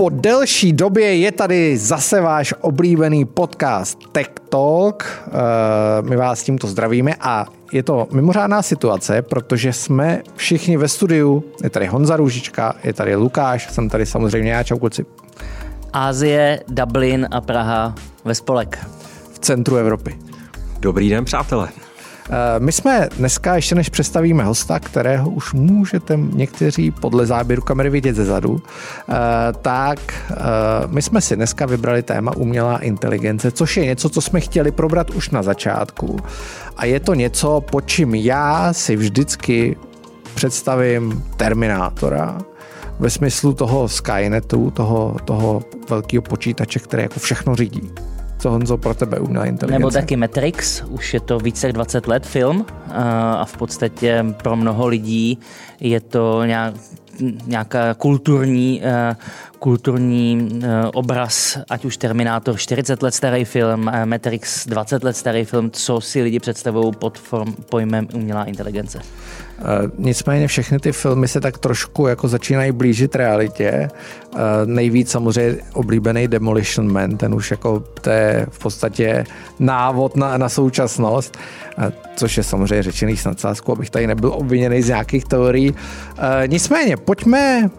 Po delší době je tady zase váš oblíbený podcast Tech Talk. Eh, my vás tímto zdravíme a je to mimořádná situace, protože jsme všichni ve studiu. Je tady Honza Růžička, je tady Lukáš, jsem tady samozřejmě já, čau kluci. Ázie, Dublin a Praha ve spolek. V centru Evropy. Dobrý den, přátelé. Eh, my jsme dneska, ještě než představíme hosta, kterého už můžete někteří podle záběru kamery vidět ze zadu, eh, tak eh, my jsme si dneska vybrali téma umělá inteligence, což je něco, co jsme chtěli probrat už na začátku. A je to něco, po čím já si vždycky představím Terminátora, ve smyslu toho Skynetu, toho, toho velkého počítače, který jako všechno řídí. Co Honzo pro tebe umělá inteligence? Nebo taky Matrix, už je to více jak 20 let film a v podstatě pro mnoho lidí je to nějak, nějaká kulturní, kulturní obraz, ať už Terminátor 40 let starý film, Matrix 20 let starý film, co si lidi představují pod form, pojmem umělá inteligence. Eh, nicméně všechny ty filmy se tak trošku jako začínají blížit realitě. Eh, nejvíc samozřejmě oblíbený Demolition Man, ten už jako to je v podstatě návod na, na současnost, eh, což je samozřejmě řečený s nadsázkou, abych tady nebyl obviněný z nějakých teorií. Nicméně, pojďme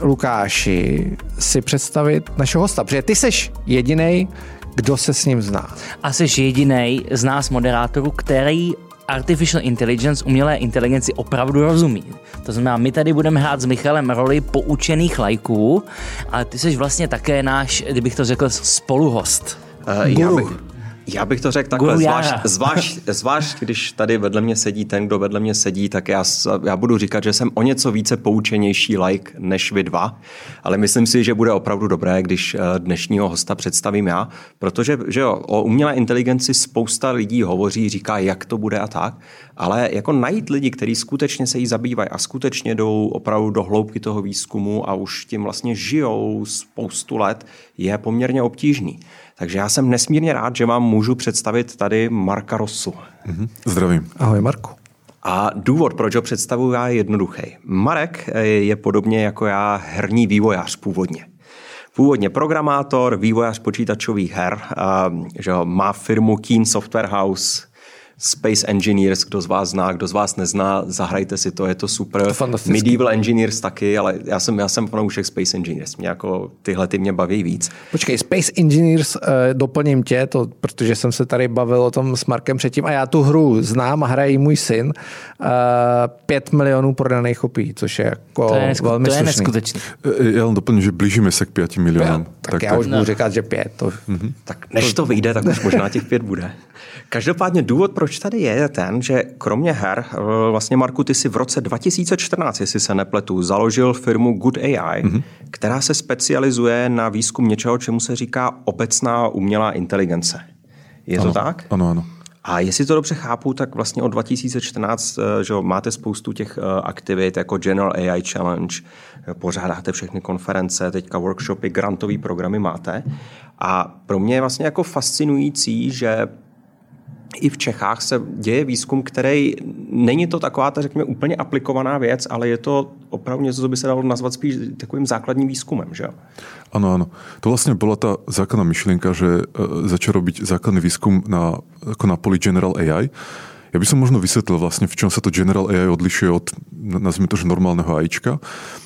Lukáši si představit našeho hosta, protože ty seš jediný, kdo se s ním zná. A jsi jediný z nás moderátorů, který artificial intelligence, umělé inteligenci opravdu rozumí. To znamená, my tady budeme hrát s Michalem roli poučených lajků, ale ty jsi vlastně také náš, kdybych to řekl, spoluhost. Uh, já, bych, já bych to řekl takhle, zvlášť, zvlášť, zvlášť, když tady vedle mě sedí ten, kdo vedle mě sedí, tak já, já budu říkat, že jsem o něco více poučenější like než vy dva, ale myslím si, že bude opravdu dobré, když eh, dnešního hosta představím já, protože že jo, o umělé inteligenci spousta lidí hovoří, říká, jak to bude a tak, ale jako najít lidi, kteří skutečně se jí zabývají a skutečně jdou opravdu do hloubky toho výzkumu a už tím vlastně žijou spoustu let, je poměrně obtížný. Takže já jsem nesmírně rád, že vám můžu představit tady Marka Rosu. Mm-hmm. Zdravím. Ahoj Marku. A důvod, proč ho představuji, je jednoduchý. Marek je podobně jako já herní vývojář původně. Původně programátor, vývojář počítačových her, a, že má firmu Keen Software House, Space Engineers, kdo z vás zná, kdo z vás nezná, zahrajte si to, je to super. To Medieval Engineers taky, ale já jsem, já jsem fanoušek Space Engineers, mě jako tyhle ty mě baví víc. Počkej, Space Engineers, uh, doplním tě, to, protože jsem se tady bavil o tom s Markem předtím a já tu hru znám a hraje můj syn. Uh, pět milionů prodaných kopí, což je jako to je nesku, velmi to je neskutečný. Eh, já jen doplním, že blížíme se k pěti milionům. Tak, tak já tak. už budu říkat, že pět. To... Mm-hmm. Tak než to vyjde, tak už možná těch pět bude. Každopádně důvod, proč tady je, je ten, že kromě her, eh, vlastně Marku, ty si v roce 2014, jestli se nepletu, založil firmu Good AI, mm-hmm. která se specializuje na výzkum něčeho, čemu se říká obecná umělá inteligence. Je ano, to tak? Ano, ano. A jestli to dobře chápu, tak vlastně od 2014 eh, že máte spoustu těch eh, aktivit jako General AI Challenge, pořádáte všechny konference, teďka workshopy, grantové programy máte. A pro mě je vlastně jako fascinující, že i v Čechách se děje výzkum, který není to taková, ta řekněme, úplně aplikovaná věc, ale je to opravdu něco, co by se dalo nazvat spíš takovým základním výzkumem, že Ano, ano. To vlastně byla ta základná myšlenka, že e, začal robiť základný výzkum na, jako na poli General AI. Ja by som možno vysvetlil vlastne, v čom sa to General AI odlišuje od, nazvime to, že normálneho AIčka.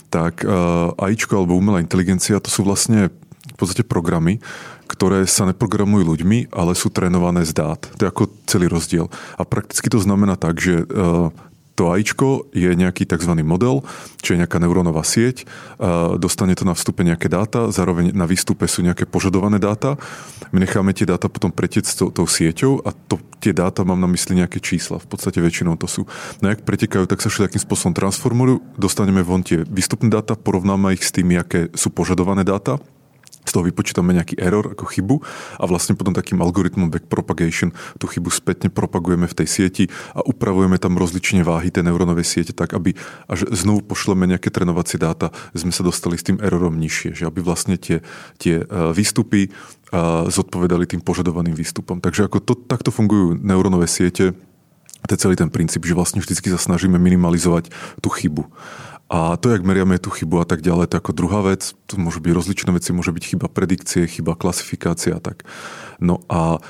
Tak uh, AIčko alebo umelá inteligencia to sú vlastne v podstate programy, ktoré sa neprogramujú ľuďmi, ale sú trénované z dát. To je ako celý rozdiel. A prakticky to znamená tak, že uh, to AIčko je nejaký tzv. model, čo je nejaká neurónová sieť, dostane to na vstupe nejaké dáta, zároveň na výstupe sú nejaké požadované dáta. My necháme tie dáta potom pretieť s tou, tou sieťou a to, tie dáta mám na mysli nejaké čísla. V podstate väčšinou to sú. No jak pretekajú, tak sa všelijakým spôsobom transformujú, dostaneme von tie výstupné dáta, porovnáme ich s tými, aké sú požadované dáta z toho vypočítame nejaký error ako chybu a vlastne potom takým algoritmom backpropagation tú chybu spätne propagujeme v tej sieti a upravujeme tam rozlične váhy tej neurónovej siete tak, aby až znovu pošleme nejaké trénovacie dáta, sme sa dostali s tým errorom nižšie, že aby vlastne tie, tie e, výstupy e, zodpovedali tým požadovaným výstupom. Takže ako to, takto fungujú neurónové siete, to je celý ten princíp, že vlastne vždycky sa snažíme minimalizovať tú chybu. A to, jak meriame tú chybu a tak ďalej, to je ako druhá vec. To môžu byť rozličné veci, môže byť chyba predikcie, chyba klasifikácia a tak. No a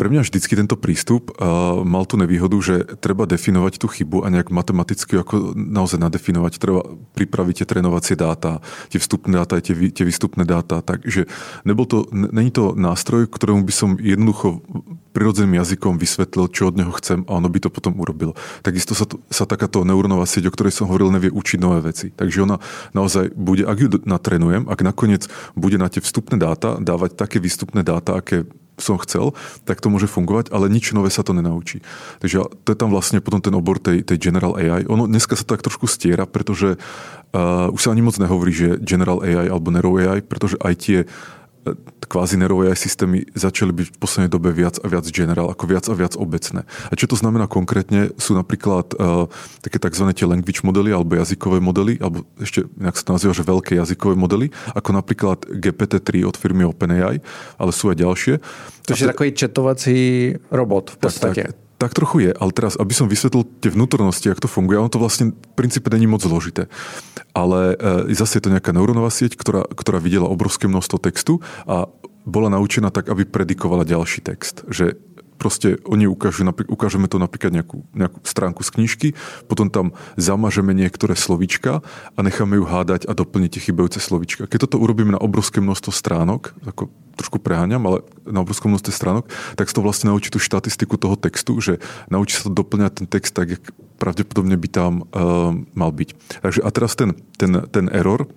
pre mňa vždycky tento prístup uh, mal tú nevýhodu, že treba definovať tú chybu a nejak matematicky ako naozaj nadefinovať. Treba pripraviť tie trénovacie dáta, tie vstupné dáta, tie, tie výstupné dáta. Takže nebol to, není to nástroj, ktorému by som jednoducho prirodzeným jazykom vysvetlil, čo od neho chcem a ono by to potom urobilo. Takisto sa, to, sa takáto neurónová sieť, o ktorej som hovoril, nevie učiť nové veci. Takže ona naozaj bude, ak ju natrenujem, ak nakoniec bude na tie vstupné dáta dávať také výstupné dáta, aké som chcel, tak to môže fungovať, ale nič nové sa to nenaučí. Takže to je tam vlastne potom ten obor tej, tej General AI. Ono dneska sa tak trošku stiera, pretože uh, už sa ani moc nehovorí, že General AI alebo Nero AI, pretože aj tie kvázi nerové systémy začali byť v poslednej dobe viac a viac general, ako viac a viac obecné. A čo to znamená konkrétne? Sú napríklad uh, také tzv. tie language modely alebo jazykové modely, alebo ešte inak sa to nazýva, že veľké jazykové modely, ako napríklad GPT-3 od firmy OpenAI, ale sú aj ďalšie. To je takový četovací robot v podstate. Tak, tak, tak trochu je, ale teraz, aby som vysvetlil tie vnútornosti, jak to funguje, ono to vlastne v princípe není moc zložité. Ale e, zase je to nejaká neurónová sieť, ktorá, ktorá videla obrovské množstvo textu a bola naučená tak, aby predikovala ďalší text. Že proste oni ukážu, ukážeme to napríklad nejakú, nejakú stránku z knižky, potom tam zamažeme niektoré slovička a necháme ju hádať a doplniť tie chybajúce slovička. Keď toto urobíme na obrovské množstvo stránok, ako trošku preháňam, ale na obrovskom množstve stránok, tak to vlastne naučí tú štatistiku toho textu, že naučí sa to doplňať ten text tak, jak pravdepodobne by tam uh, mal byť. Takže a teraz ten, ten, ten error,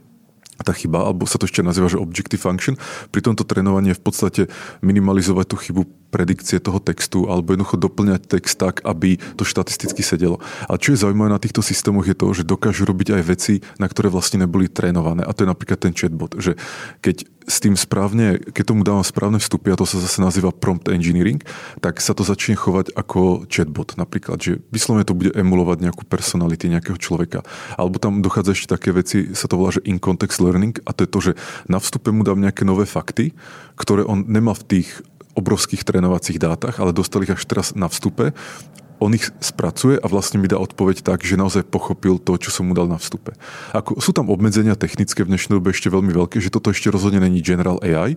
tá chyba, alebo sa to ešte nazýva, že objective function. Pri tomto trénovaní je v podstate minimalizovať tú chybu predikcie toho textu alebo jednoducho doplňať text tak, aby to štatisticky sedelo. A čo je zaujímavé na týchto systémoch je to, že dokážu robiť aj veci, na ktoré vlastne neboli trénované. A to je napríklad ten chatbot, že keď s tým správne, keď tomu dávam správne vstupy, a to sa zase nazýva prompt engineering, tak sa to začne chovať ako chatbot napríklad, že vyslovene to bude emulovať nejakú personality nejakého človeka. Alebo tam dochádza ešte také veci, sa to volá, že in-context learning a to je to, že na vstupe mu dám nejaké nové fakty, ktoré on nemá v tých obrovských trénovacích dátach, ale dostal ich až teraz na vstupe on ich spracuje a vlastne mi dá odpoveď tak, že naozaj pochopil to, čo som mu dal na vstupe. Ako, sú tam obmedzenia technické v dnešnej dobe ešte veľmi veľké, že toto ešte rozhodne není General AI,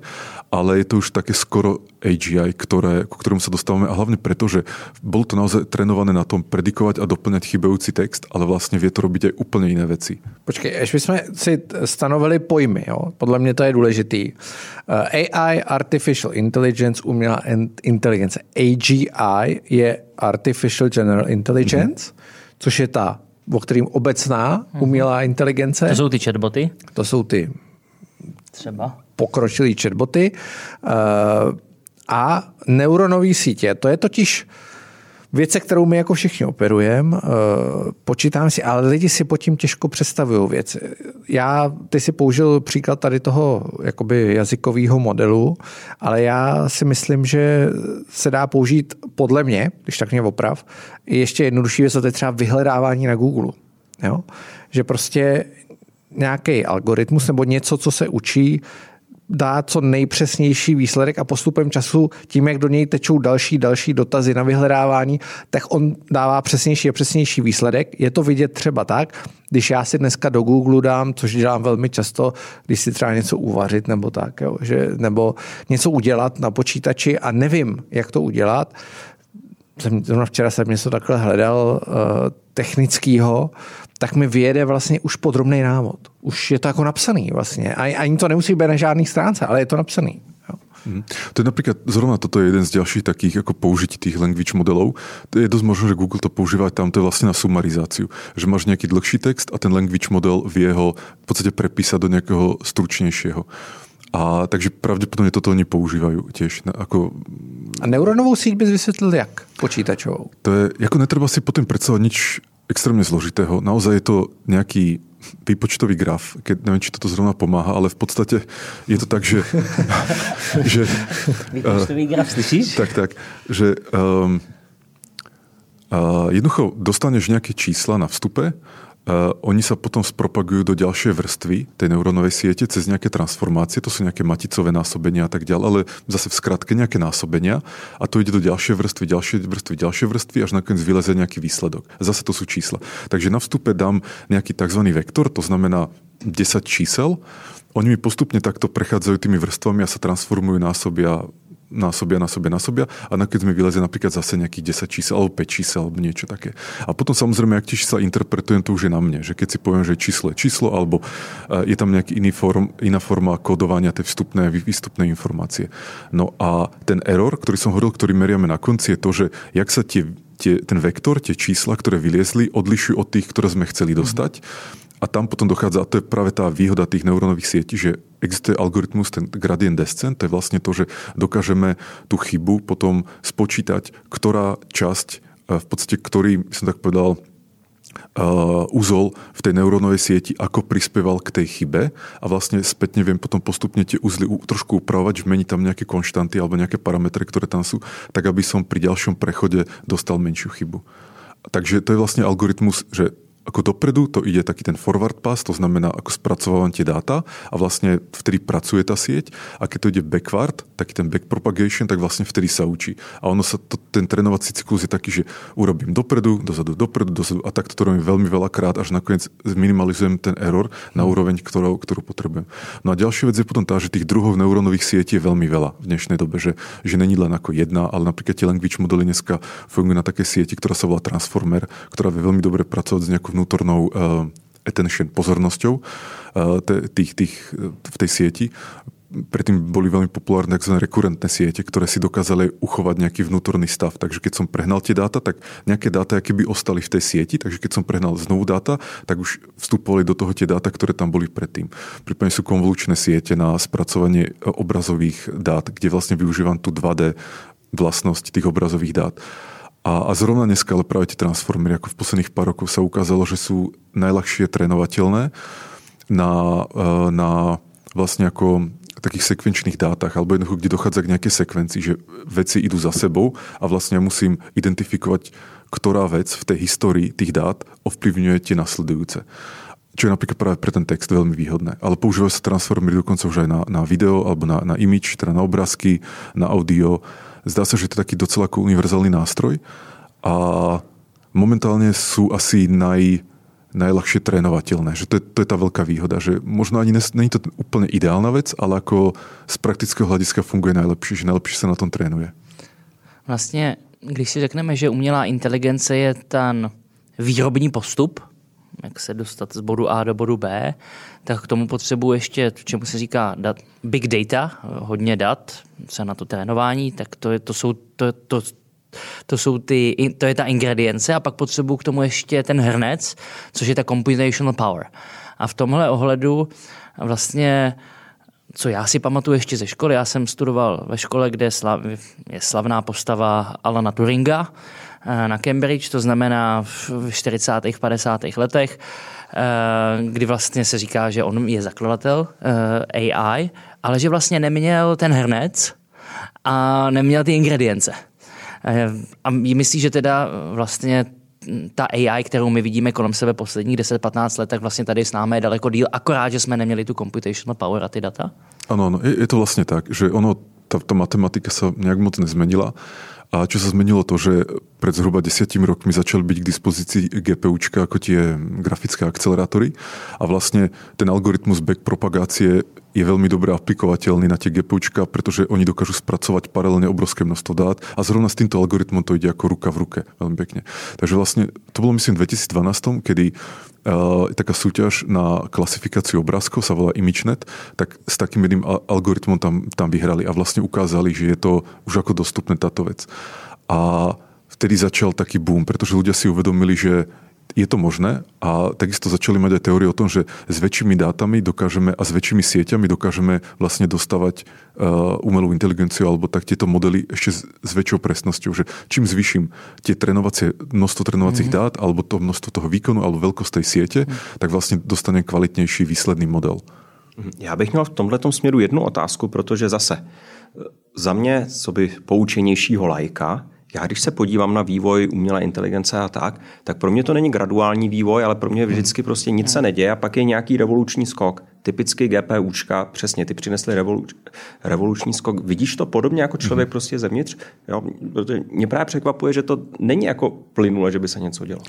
ale je to už také skoro AGI, ktoré, ku ktorému sa dostávame a hlavne preto, že bolo to naozaj trénované na tom predikovať a doplňať chybajúci text, ale vlastne vie to robiť aj úplne iné veci. Počkej, až jsme si stanovili pojmy, jo? podle mě to je důležitý. Eh, AI, Artificial Intelligence, umělá inteligence. AGI je Artificial General Intelligence, mm-hmm. což je ta, o kterým obecná mm-hmm. umělá inteligence. To jsou ty chatboty? To jsou ty třeba pokročilý chatboty. Uh, a neuronové sítě, to je totiž věc, kterou my jako všichni operujeme, eh, počítám si, ale lidi si pod tím těžko představují věc. Já, ty si použil příklad tady toho jakoby jazykového modelu, ale já si myslím, že se dá použít podle mě, když tak mě oprav, ještě jednodušší věc, to je třeba vyhledávání na Google. Jo? Že prostě nějaký algoritmus nebo něco, co se učí, dá co nejpřesnější výsledek a postupem času, tím, jak do něj tečou další, další dotazy na vyhledávání, tak on dává přesnější a přesnější výsledek. Je to vidět třeba tak, když já si dneska do Google dám, což dělám velmi často, když si třeba něco uvařit nebo tak, jo, že, nebo něco udělat na počítači a nevím, jak to udělat, jsem, včera jsem něco takhle hledal uh, technického, tak mi vyjede vlastně už podrobný návod. Už je to jako napsaný vlastně. A ani to nemusí být na žádný stránce, ale je to napsaný. Mm. To je napríklad, zrovna toto je jeden z ďalších takých ako použití tých language modelov. To je dosť možné, že Google to používa tam, to je vlastne na sumarizáciu. Že máš nejaký dlhší text a ten language model vie ho v podstate prepísať do nejakého stručnejšieho. A takže pravděpodobně toto oni používají těž. Ako... A neuronovou síť bys vysvětlil jak počítačovou? To je, jako netreba si potom predstavovať nič extrémne zložitého. Naozaj je to nejaký výpočtový graf, keď neviem, či toto zrovna pomáha, ale v podstate je to tak, že... že výpočtový uh, graf, slyšíš? Tak, tak, že um, uh, jednoducho dostaneš nejaké čísla na vstupe Uh, oni sa potom spropagujú do ďalšej vrstvy tej neurónovej siete cez nejaké transformácie, to sú nejaké maticové násobenia a tak ďalej, ale zase v skratke nejaké násobenia a to ide do ďalšej vrstvy, ďalšej vrstvy, ďalšej vrstvy, až nakoniec vyleze nejaký výsledok. Zase to sú čísla. Takže na vstupe dám nejaký tzv. vektor, to znamená 10 čísel, oni mi postupne takto prechádzajú tými vrstvami a sa transformujú, násobia násobia, násobia, násobia a nakoniec mi vylezie napríklad zase nejakých 10 čísel alebo 5 čísel alebo niečo také. A potom samozrejme, ak tie čísla interpretujem, to už je na mne, že keď si poviem, že číslo je číslo alebo e, je tam nejaký iný form, iná forma kodovania tej vstupné, výstupné informácie. No a ten error, ktorý som hovoril, ktorý meriame na konci, je to, že jak sa tie, tie, ten vektor, tie čísla, ktoré vyliezli, odlišujú od tých, ktoré sme chceli dostať. Mm-hmm a tam potom dochádza, a to je práve tá výhoda tých neurónových sietí, že existuje algoritmus, ten gradient descent, to je vlastne to, že dokážeme tú chybu potom spočítať, ktorá časť, e, v podstate ktorý, som tak povedal, Uh, úzol v tej neurónovej sieti, ako prispieval k tej chybe a vlastne spätne viem potom postupne tie úzly trošku upravovať, mení tam nejaké konštanty alebo nejaké parametre, ktoré tam sú, tak aby som pri ďalšom prechode dostal menšiu chybu. Takže to je vlastne algoritmus, že ako dopredu to ide taký ten forward pass, to znamená, ako spracovávam tie dáta a vlastne vtedy pracuje tá sieť a keď to ide backward, taký ten back propagation, tak vlastne vtedy sa učí. A ono sa, to, ten trénovací cyklus je taký, že urobím dopredu, dozadu, dopredu, dozadu a takto to robím veľmi veľakrát, až nakoniec minimalizujem ten error na úroveň, ktorú, ktorú potrebujem. No a ďalšia vec je potom tá, že tých druhov neurónových sietí je veľmi veľa v dnešnej dobe, že, že není len ako jedna, ale napríklad tie language modely dneska fungujú na také sieti, ktorá sa volá Transformer, ktorá vie veľmi dobre pracovať s nejakou vnútornou uh, attention, pozornosťou uh, tých, tých, v tej sieti. Predtým boli veľmi populárne tzv. rekurentné siete, ktoré si dokázali uchovať nejaký vnútorný stav. Takže keď som prehnal tie dáta, tak nejaké dáta by ostali v tej sieti, takže keď som prehnal znovu dáta, tak už vstupovali do toho tie dáta, ktoré tam boli predtým. Prípadne sú konvolučné siete na spracovanie obrazových dát, kde vlastne využívam tú 2D vlastnosť tých obrazových dát. A, a zrovna dneska, ale práve tie transformery, ako v posledných pár rokov sa ukázalo, že sú najľahšie trénovateľné na, e, na vlastne ako takých sekvenčných dátach, alebo jednoducho, kde dochádza k nejakej sekvencii, že veci idú za sebou a vlastne ja musím identifikovať, ktorá vec v tej histórii tých dát ovplyvňuje tie nasledujúce. Čo je napríklad práve pre ten text veľmi výhodné. Ale používajú sa transformery dokonca už aj na, na video alebo na, na image, teda na obrázky, na audio Zdá sa, že to je taký docela ako univerzálny nástroj a momentálne sú asi naj, najľahšie trénovateľné. Že to je, to je tá veľká výhoda, že možno ani není to úplne ideálna vec, ale ako z praktického hľadiska funguje najlepšie, že najlepšie sa na tom trénuje. Vlastně, když si řekneme, že umělá inteligence je ten výrobní postup, jak se dostat z bodu A do bodu B, tak k tomu potřebuji ještě, čemu se říká dat, big data, hodně dat, se na to trénování, tak to, je, to jsou to, to, to, jsou ty, to je ta ingredience a pak potřebuji k tomu ještě ten hrnec, což je ta computational power. A v tomhle ohledu vlastně co já si pamatuju ještě ze školy, já jsem studoval ve škole, kde je slavná postava Alana Turinga, na Cambridge, to znamená v 40. 50. letech, eh, kdy vlastně se říká, že on je zakladatel eh, AI, ale že vlastně neměl ten hrnec a neměl ty ingredience. A myslí, že teda vlastně ta AI, kterou my vidíme kolem sebe posledních 10-15 let, tak vlastně tady s námi je daleko díl, akorát, že jsme neměli tu computational power a ty data? Ano, ano je, je to vlastně tak, že ono, ta, ta matematika se nějak moc nezmenila. A čo sa zmenilo to, že pred zhruba desiatimi rokmi začali byť k dispozícii GPUčka ako tie grafické akcelerátory a vlastne ten algoritmus backpropagácie je veľmi dobre aplikovateľný na tie GPUčka, pretože oni dokážu spracovať paralelne obrovské množstvo dát a zrovna s týmto algoritmom to ide ako ruka v ruke. Veľmi pekne. Takže vlastne to bolo myslím v 2012, kedy uh, taká súťaž na klasifikáciu obrázkov sa volá ImageNet, tak s takým jedným algoritmom tam, tam vyhrali a vlastne ukázali, že je to už ako dostupné táto vec. A vtedy začal taký boom, pretože ľudia si uvedomili, že je to možné a takisto začali mať aj teórie o tom, že s väčšími dátami dokážeme a s väčšími sieťami dokážeme vlastne dostávať uh, umelú inteligenciu alebo tak tieto modely ešte s, s väčšou presnosťou, že čím zvyším tie trénovacie, množstvo trénovacích mm-hmm. dát alebo to množstvo toho výkonu alebo veľkosť tej siete, mm-hmm. tak vlastne dostanem kvalitnější výsledný model. Já bych měl v tomhle směru jednu otázku, protože zase za mě, co by poučenějšího lajka, já když se podívám na vývoj umělé inteligence a tak, tak pro mě to není graduální vývoj, ale pro mě vždycky prostě nic se neděje a pak je nějaký revoluční skok. Typicky GPUčka, přesně, ty přinesly revoluč, revoluční skok. Vidíš to podobně jako člověk mm-hmm. prostě zevnitř? Jo? Protože mě právě překvapuje, že to není jako plynule, že by se něco dělo.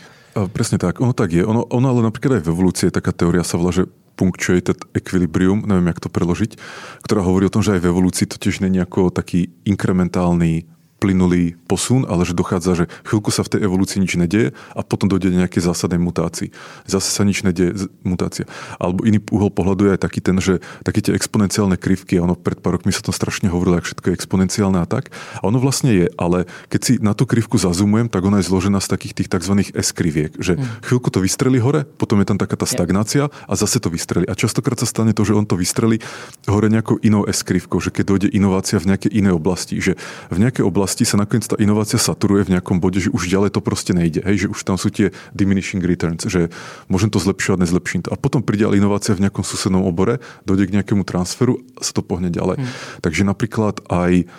Přesně tak, ono tak je. Ono, ono ale například v evoluci je taká teoria sa volá, že punctuated equilibrium, nevím, jak to preložiť, která hovorí o tom, že aj v evolúcii to tiež není ako taký inkrementálny plynulý posun, ale že dochádza, že chvíľku sa v tej evolúcii nič nedieje a potom dojde nejaké zásadnej mutácii. Zase sa nič nedieje, mutácia. Alebo iný uhol pohľadu je aj taký ten, že také tie exponenciálne krivky, ono pred pár rokmi sa to strašne hovorilo, ak všetko je exponenciálne a tak. A ono vlastne je, ale keď si na tú krivku zazumujem, tak ona je zložená z takých tých tzv. S-kriviek, že hmm. chvíľku to vystrelí hore, potom je tam taká tá stagnácia a zase to vystrelí. A častokrát sa stane to, že on to vystrelí hore nejakou inou S-krivkou, že keď dojde inovácia v nejakej inej oblasti, že v nejakej oblasti oblasti sa nakoniec tá inovácia saturuje v nejakom bode, že už ďalej to proste nejde. Hej, že už tam sú tie diminishing returns, že môžem to zlepšovať, nezlepším to. A potom príde ale inovácia v nejakom susednom obore, dojde k nejakému transferu a sa to pohne ďalej. Hmm. Takže napríklad aj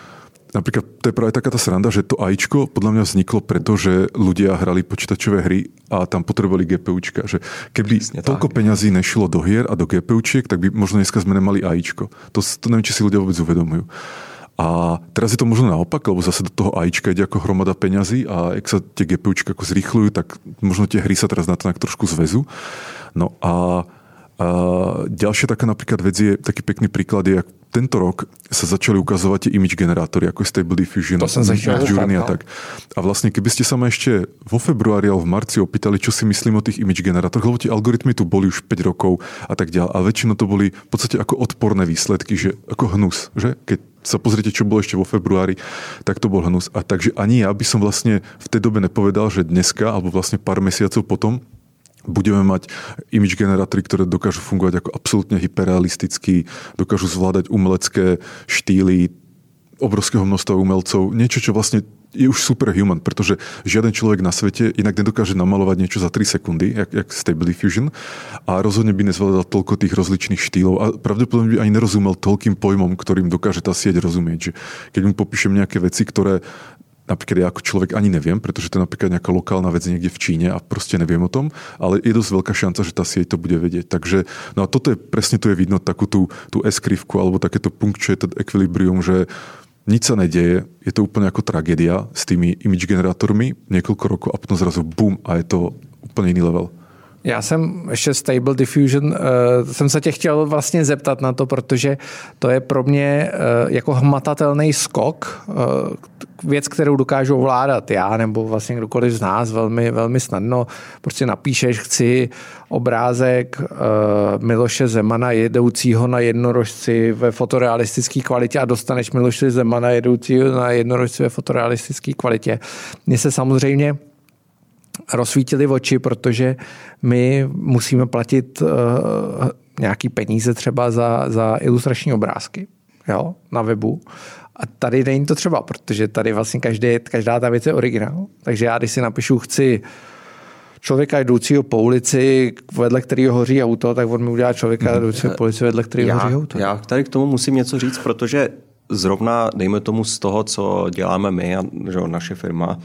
Napríklad to je práve taká tá sranda, že to AIčko podľa mňa vzniklo preto, že ľudia hrali počítačové hry a tam potrebovali GPUčka. Že keby Jasne toľko tak. peňazí nešlo do hier a do GPUčiek, tak by možno dneska sme nemali AIčko. To, to neviem, či si ľudia vôbec uvedomujú. A teraz je to možno naopak, lebo zase do toho AIčka ide ako hromada peňazí a ak sa tie GPUčka ako zrýchľujú, tak možno tie hry sa teraz na to trošku zväzu. No a, a ďalšia taká napríklad vec je, taký pekný príklad je, tento rok sa začali ukazovať tie image generátory, ako je Stable Diffusion, to som Journey a tak. A vlastne, keby ste sa ma ešte vo februári alebo v marci opýtali, čo si myslím o tých image generátoroch, lebo tie algoritmy tu boli už 5 rokov a tak ďalej. A väčšinou to boli v podstate ako odporné výsledky, že ako hnus, že? Keď sa pozrite, čo bolo ešte vo februári, tak to bol hnus. A takže ani ja by som vlastne v tej dobe nepovedal, že dneska, alebo vlastne pár mesiacov potom, budeme mať image generátory, ktoré dokážu fungovať ako absolútne hyperrealisticky, dokážu zvládať umelecké štýly obrovského množstva umelcov. Niečo, čo vlastne je už superhuman, pretože žiaden človek na svete inak nedokáže namalovať niečo za 3 sekundy, jak, jak Stable Diffusion a rozhodne by nezvládal toľko tých rozličných štýlov a pravdepodobne by ani nerozumel toľkým pojmom, ktorým dokáže tá sieť rozumieť. Že keď mu popíšem nejaké veci, ktoré napríklad ja ako človek ani neviem, pretože to je napríklad nejaká lokálna vec niekde v Číne a proste neviem o tom, ale je dosť veľká šanca, že tá sieť to bude vedieť. Takže no a toto je presne tu je vidno takú tú, tú S-krivku alebo takéto punctuated equilibrium, že nič sa nedeje, je to úplne ako tragédia s tými image generátormi niekoľko rokov a potom zrazu bum a je to úplne iný level. Já jsem ještě Stable Diffusion, uh, jsem se tě chtěl vlastně zeptat na to, protože to je pro mě uh, jako hmatatelný skok, uh, věc, kterou dokážu ovládat já nebo vlastně kdokoliv z nás velmi, velmi snadno. Prostě napíšeš, chci obrázek uh, Miloše Zemana jedoucího na jednorožci ve fotorealistické kvalitě a dostaneš Miloše Zemana jedoucího na jednorožci ve fotorealistické kvalitě. Mně se samozřejmě rozsvítili oči, protože my musíme platit uh, nějaký peníze třeba za, za ilustrační obrázky jo, na webu. A tady není to třeba, protože tady vlastně každý, každá ta věc je originál. Takže já, když si napíšu, chci člověka jdoucího po ulici, vedle kterého hoří auto, tak on mi udělá člověka mhm. jdoucího po ulici, vedle kterého hoří auto. Já tady k tomu musím něco říct, protože zrovna, dejme tomu z toho, co děláme my a že naše firma,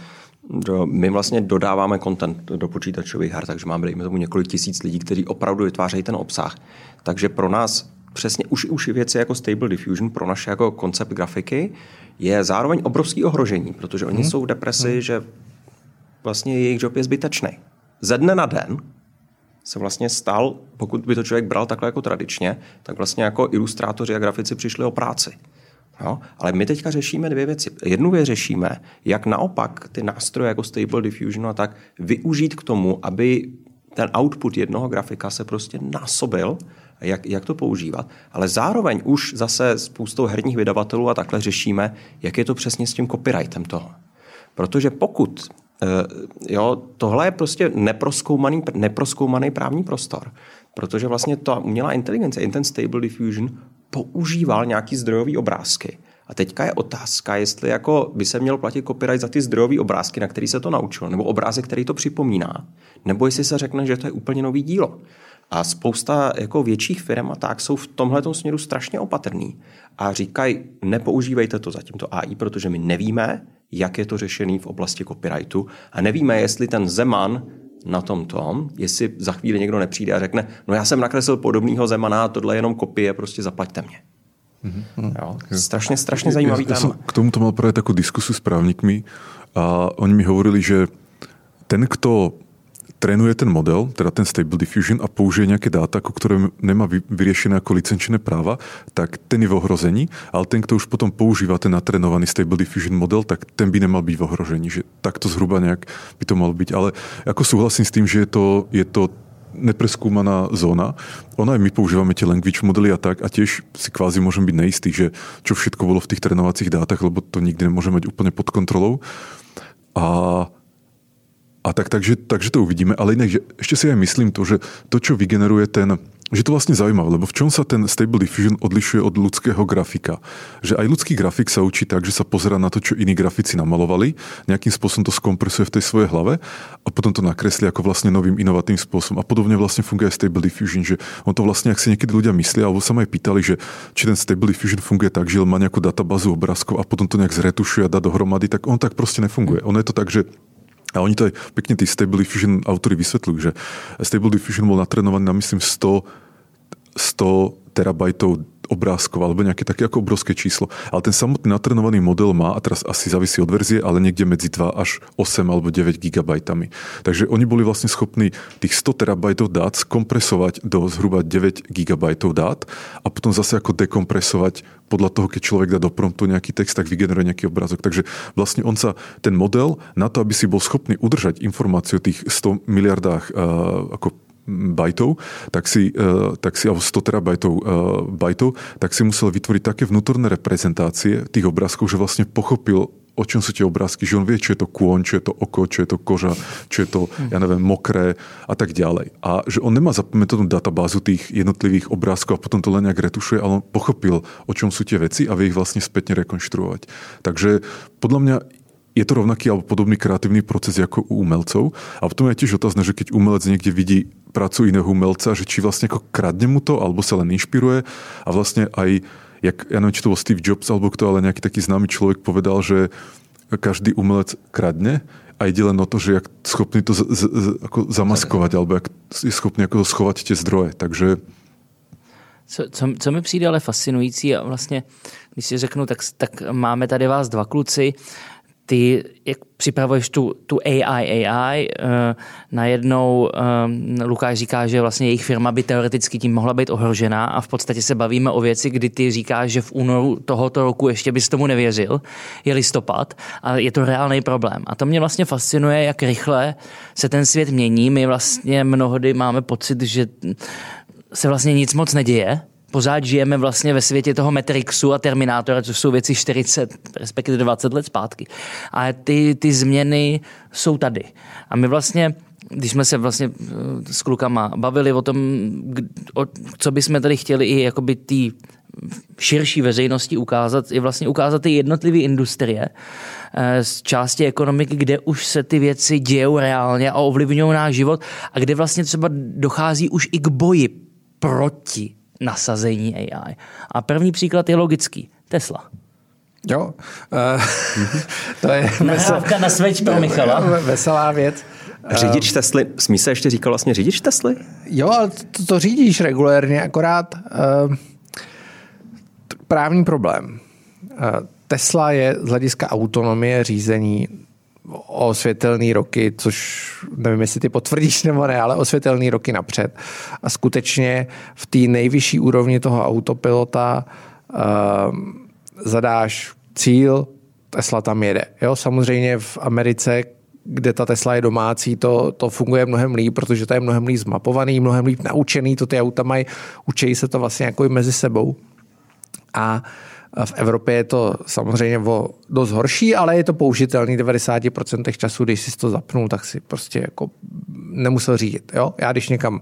do, my vlastně dodáváme content do počítačových her, takže máme, dejme tomu, několik tisíc lidí, kteří opravdu vytvářejí ten obsah. Takže pro nás přesně už, už věci jako Stable Diffusion pro naše jako koncept grafiky je zároveň obrovský ohrožení, protože oni hmm. jsou v depresi, hmm. že vlastně jejich job je zbytečný. Ze dne na den se vlastně stal, pokud by to člověk bral takhle jako tradičně, tak vlastně jako ilustrátoři a grafici přišli o práci. Jo? Ale my teďka řešíme dvě věci. Jednu věc řešíme, jak naopak ty nástroje jako Stable Diffusion a tak využít k tomu, aby ten output jednoho grafika se prostě násobil, jak, jak to používat. Ale zároveň už zase spoustou herních vydavatelů a takhle řešíme, jak je to přesně s tím copyrightem toho. Protože pokud eh, jo, tohle je prostě neproskoumaný, neproskoumaný právní prostor, protože vlastně ta umělá inteligence, i ten Stable Diffusion, používal nějaký zdrojový obrázky. A teďka je otázka, jestli jako by se měl platit copyright za ty zdrojové obrázky, na který se to naučil, nebo obrázek, který to připomíná, nebo jestli se řekne, že to je úplně nový dílo. A spousta jako větších firm a tak jsou v tomhle směru strašně opatrný a říkají, nepoužívejte to za tímto AI, protože my nevíme, jak je to řešený v oblasti copyrightu a nevíme, jestli ten Zeman na tom tom, jestli za chvíli někdo nepřijde a řekne, no já jsem nakreslil podobného Zemana, tohle je jenom kopie, prostě zaplaťte mě. Mm-hmm. Jo, strašně, strašně zajímavý ja, ja K tomuto mal právě takovou diskusu s právnikmi a oni mi hovorili, že ten, kto trénuje ten model, teda ten Stable Diffusion a použije nejaké dáta, ako ktoré nemá vyriešené ako licenčné práva, tak ten je v ohrození, ale ten, kto už potom používa ten natrénovaný Stable Diffusion model, tak ten by nemal byť v ohrození, že takto zhruba nejak by to malo byť. Ale ako súhlasím s tým, že je to, je to nepreskúmaná zóna. Ona aj my používame tie language modely a tak a tiež si kvázi môžem byť neistý, že čo všetko bolo v tých trénovacích dátach, lebo to nikdy nemôžeme mať úplne pod kontrolou. A a tak, takže, takže to uvidíme, ale inak, že ešte si aj myslím to, že to, čo vygeneruje ten, že to vlastne zaujímavé, lebo v čom sa ten Stable Diffusion odlišuje od ľudského grafika? Že aj ľudský grafik sa učí tak, že sa pozera na to, čo iní grafici namalovali, nejakým spôsobom to skompresuje v tej svojej hlave a potom to nakreslí ako vlastne novým inovatívnym spôsobom. A podobne vlastne funguje Stable Diffusion, že on to vlastne, ak si niekedy ľudia myslia, alebo sa ma aj pýtali, že či ten Stable Diffusion funguje tak, že má nejakú databázu obrázkov a potom to nejak zretušuje a dá dohromady, tak on tak proste nefunguje. Ono je to tak, že a oni to pekne tí Stable Diffusion autory vysvetľujú, že Stable Diffusion bol natrenovaný na myslím 100, 100 terabajtov obrázkov alebo nejaké také ako obrovské číslo. Ale ten samotný natrenovaný model má, a teraz asi závisí od verzie, ale niekde medzi 2 až 8 alebo 9 gigabajtami. Takže oni boli vlastne schopní tých 100 terabajtov dát skompresovať do zhruba 9 gigabajtov dát a potom zase ako dekompresovať podľa toho, keď človek dá do promptu nejaký text, tak vygeneruje nejaký obrázok. Takže vlastne on sa, ten model, na to, aby si bol schopný udržať informáciu o tých 100 miliardách uh, ako bajtov, tak si, uh, tak si, alebo 100 terabajtov bajtov, tak si musel vytvoriť také vnútorné reprezentácie tých obrázkov, že vlastne pochopil o čom sú tie obrázky, že on vie, čo je to kôň, čo je to oko, čo je to koža, čo je to, ja neviem, mokré a tak ďalej. A že on nemá zapamätanú databázu tých jednotlivých obrázkov a potom to len nejak retušuje, ale on pochopil, o čom sú tie veci a vie ich vlastne spätne rekonštruovať. Takže podľa mňa je to rovnaký alebo podobný kreatívny proces ako u umelcov. A potom je tiež otázne, že keď umelec niekde vidí prácu iného umelca, že či vlastne ako kradne mu to, alebo sa len inšpiruje a vlastne aj jak, ja neviem, či to bol Steve Jobs alebo kto, ale nejaký taký známy človek povedal, že každý umelec kradne a ide len o to, že jak schopný to z, z, z, ako zamaskovať, alebo jak je schopný ako schovať tie zdroje. Takže co, co, co mi přijde ale fascinující a vlastně, když si řeknu, tak, tak máme tady vás dva kluci, ty, jak připravuješ tu, tu AI, AI, uh, najednou um, Lukáš říká, že vlastně jejich firma by teoreticky tím mohla být ohrožená a v podstatě se bavíme o věci, kdy ty říkáš, že v únoru tohoto roku ještě bys tomu nevěřil, je listopad a je to reálný problém. A to mě vlastně fascinuje, jak rychle se ten svět mění. My vlastně mnohdy máme pocit, že se vlastně nic moc neděje, pořád žijeme vlastně ve světě toho Matrixu a Terminátora, což jsou věci 40, respektive 20 let zpátky. A ty, ty změny jsou tady. A my vlastně když jsme se vlastně eh, s klukama bavili o tom, o, co bychom tady chtěli i jakoby tý širší veřejnosti ukázat, je vlastně ukázat ty jednotlivé industrie eh, z části ekonomiky, kde už se ty věci dějou reálně a ovlivňují náš život a kde vlastně třeba dochází už i k boji proti nasazení AI. A první příklad je logický. Tesla. Jo, uh, to je Nahrávka na sveč pro Michala. Veselá věc. Řidič Tesly, smí se ještě říkal vlastně řidič Tesly? Jo, ale to, to řídíš regulérně, akorát uh, právní problém. Uh, Tesla je z hlediska autonomie řízení o světelný roky, což nevím, jestli ty potvrdíš nebo ne, ale o světelný roky napřed. A skutečně v té nejvyšší úrovni toho autopilota uh, zadáš cíl, Tesla tam jede. Jo, samozřejmě v Americe, kde ta Tesla je domácí, to, to funguje mnohem líp, protože to je mnohem líp zmapovaný, mnohem líp naučený, to ty auta mají, učí se to vlastně jako i mezi sebou. A uh, v Evropě je to samozřejmě o dost horší, ale je to použitelný 90% času, když si to zapnul, tak si prostě jako nemusel řídit. Jo? Já když někam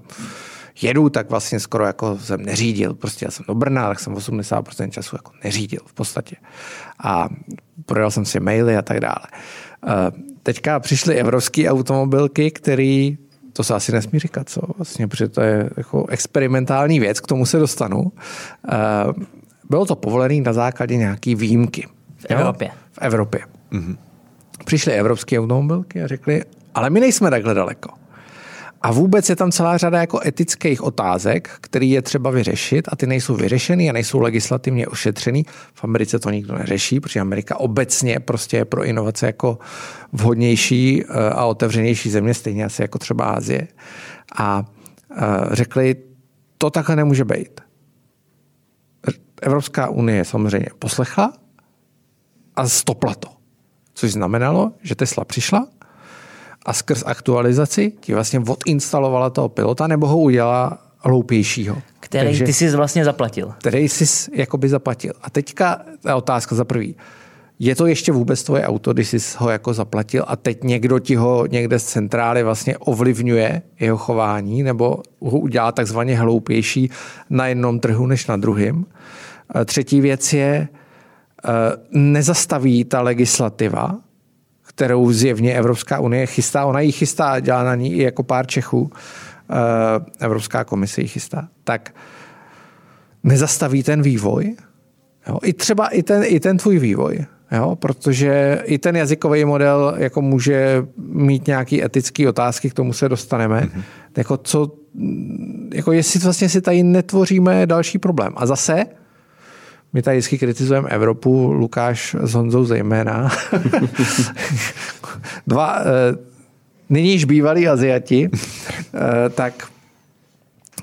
jedu, tak vlastně skoro jako jsem neřídil. Prostě já jsem do Brna, tak jsem 80% času jako neřídil v podstatě. A projel jsem si maily a tak dále. Eh, teďka přišly evropské automobilky, který to se asi nesmí říkat, co vlastně, protože to je jako experimentální věc, k tomu se dostanu. Bylo to povolené na základě nějaké výjimky. V Evropě. V Evropě. Mm-hmm. přišly evropské automobilky a řekli, ale my nejsme takhle daleko. A vůbec je tam celá řada jako etických otázek, které je třeba vyřešit a ty nejsou vyřešený a nejsou legislativně ošetřený. V Americe to nikdo neřeší, protože Amerika obecně prostě je pro inovace jako vhodnější eh, a otevřenější země, stejně asi jako třeba Asie. A eh, řekli, to takhle nemůže být. Evropská unie samozřejmě poslechla a stopla to. Což znamenalo, že Tesla přišla a skrz aktualizaci ti vlastně odinstalovala toho pilota nebo ho udělala hloupějšího. Který Takže, ty jsi vlastně zaplatil. Který jsi jakoby zaplatil. A teďka ta otázka za prvý. Je to ještě vůbec tvoje auto, když jsi ho jako zaplatil a teď někdo ti ho někde z centrály vlastně ovlivňuje jeho chování nebo ho udělá takzvaně hloupější na jednom trhu než na druhém. Třetí věc je, eh, nezastaví ta legislativa, kterou zjevně Evropská unie chystá. Ona ji chystá, dělá na ní i jako pár Čechů. Eh, Evropská komise ji chystá. Tak nezastaví ten vývoj. Jo? I třeba i ten, i ten tvůj vývoj. Jo? Protože i ten jazykový model jako může mít nějaké etické otázky, k tomu se dostaneme. Mm-hmm. Jako co, jako jestli vlastně si tady netvoříme další problém. A zase my tady vždycky kritizujeme Evropu, Lukáš s Honzou zejména. Dva uh, nyní již bývalí Aziati, uh, tak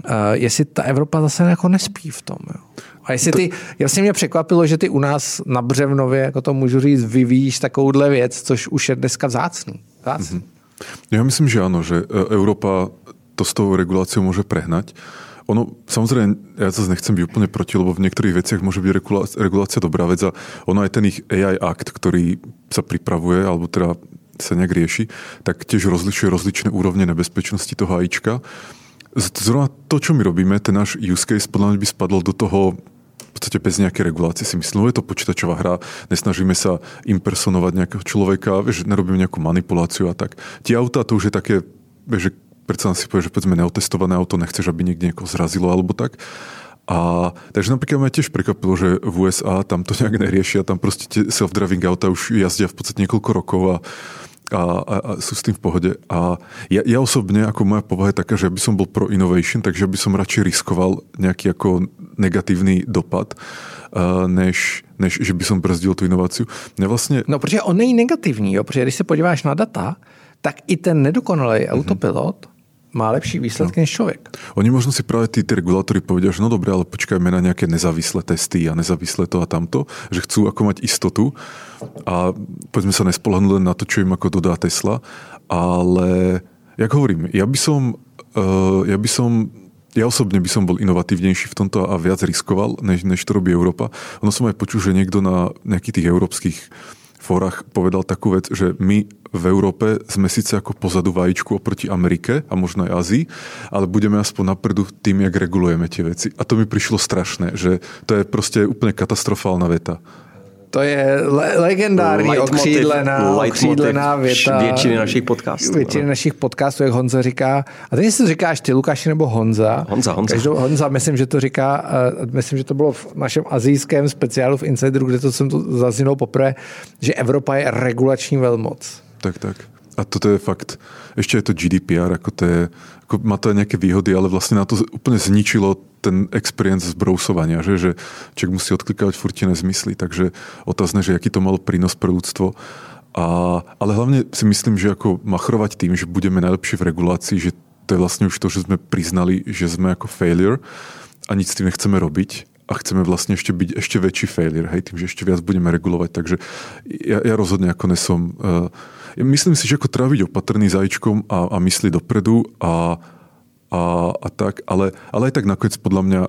uh, jestli ta Evropa zase jako nespí v tom. Jo. A jestli ty, jasně mě překvapilo, že ty u nás na Břevnově, jako to můžu říct, vyvíjíš takovouhle věc, což už je dneska vzácný. vzácný. Mm-hmm. Já myslím, že ano, že Európa to s tou reguláciou může prehnať. Ono, samozrejme, ja zase nechcem byť úplne proti, lebo v niektorých veciach môže byť regulácia dobrá vec a ono aj ten ich AI akt, ktorý sa pripravuje, alebo teda sa nejak rieši, tak tiež rozlišuje rozličné úrovne nebezpečnosti toho AIčka. Zrovna to, čo my robíme, ten náš use case podľa mňa by spadol do toho v podstate bez nejaké regulácie si myslím, je to počítačová hra, nesnažíme sa impersonovať nejakého človeka, že nerobíme nejakú manipuláciu a tak. Tie autá to už je také, že predsa si povie, že povedzme neotestované auto, nechceš, aby niekde niekoho zrazilo alebo tak. A, takže napríklad ma tiež prekvapilo, že v USA tam to nejak neriešia, tam proste tie self-driving auta už jazdia v podstate niekoľko rokov a, a, a, a sú s tým v pohode. A ja, ja osobne, ako moja povaha je taká, že by som bol pro innovation, takže by som radšej riskoval nejaký ako negatívny dopad, uh, než, než že by som brzdil tu inováciu. Mňa vlastne... No, protože on není negativní, jo? protože když se podíváš na data, tak i ten nedokonalý mm-hmm. autopilot má lepší výsledky no. než člověk. Oni možno si práve tí, tí regulátori povedia, že no dobre, ale počkajme na nejaké nezávislé testy a nezávislé to a tamto, že chcú ako mať istotu a povedzme sa nespolahnúť len na to, čo im ako dodá Tesla, ale jak hovorím, ja by som, uh, ja by som ja osobne by som bol inovatívnejší v tomto a viac riskoval, než, než to robí Európa. Ono som aj počul, že niekto na nejakých tých európskych fórach povedal takú vec, že my v Európe sme síce ako pozadu vajíčku oproti Amerike a možno aj Azii, ale budeme aspoň napredu tým, jak regulujeme tie veci. A to mi prišlo strašné, že to je proste úplne katastrofálna veta. To je le- legendární okřídlená, okřídlená věta. Většiny našich podcastů. Většiny no. našich podcastů, jak Honza říká. A teď si to říkáš ty, Lukáši, nebo Honza. Honza, Honza. Každou, Honza, myslím, že to říká, uh, myslím, že to bylo v našem azijském speciálu v Insideru, kde to jsem to zazněl poprvé, že Evropa je regulační velmoc. Tak, tak. A toto je fakt, ešte je to GDPR, ako to je, ako má to aj nejaké výhody, ale vlastne na to úplne zničilo ten experience zbrousovania, že, že človek musí odklikávať furtine zmysly, takže otázne, že aký to malo prínos pre ľudstvo. A, ale hlavne si myslím, že ako machrovať tým, že budeme najlepší v regulácii, že to je vlastne už to, že sme priznali, že sme ako failure a nic s tým nechceme robiť a chceme vlastne ešte byť ešte väčší failure, hej, tým, že ešte viac budeme regulovať. Takže ja, ja rozhodne ako nesom uh, Myslím si, že ako tráviť opatrný zajíčkom a, a mysli dopredu a, a, a tak, ale, ale aj tak nakoniec podľa mňa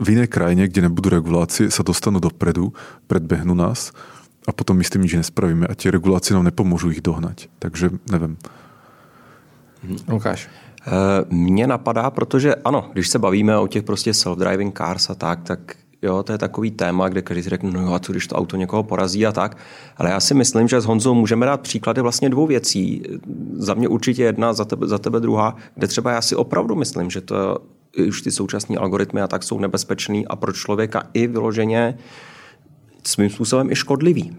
v inej krajine, kde nebudú regulácie, sa dostanú dopredu, predbehnú nás a potom my s tým nič nespravíme a tie regulácie nám nepomôžu ich dohnať. Takže nevím. Lukáš. Eh, mně napadá, protože ano, když se bavíme o těch prostě self-driving cars a tak, tak Jo, to je takový téma, kde každý si řekne, no a co když to auto někoho porazí a tak. Ale já si myslím, že s Honzou můžeme dát příklady vlastně dvou věcí. Za mě určitě jedna, za tebe, za tebe druhá, kde třeba já si opravdu myslím, že to už ty současné algoritmy a tak jsou nebezpečný a pro člověka i vyloženě svým způsobem i škodlivý.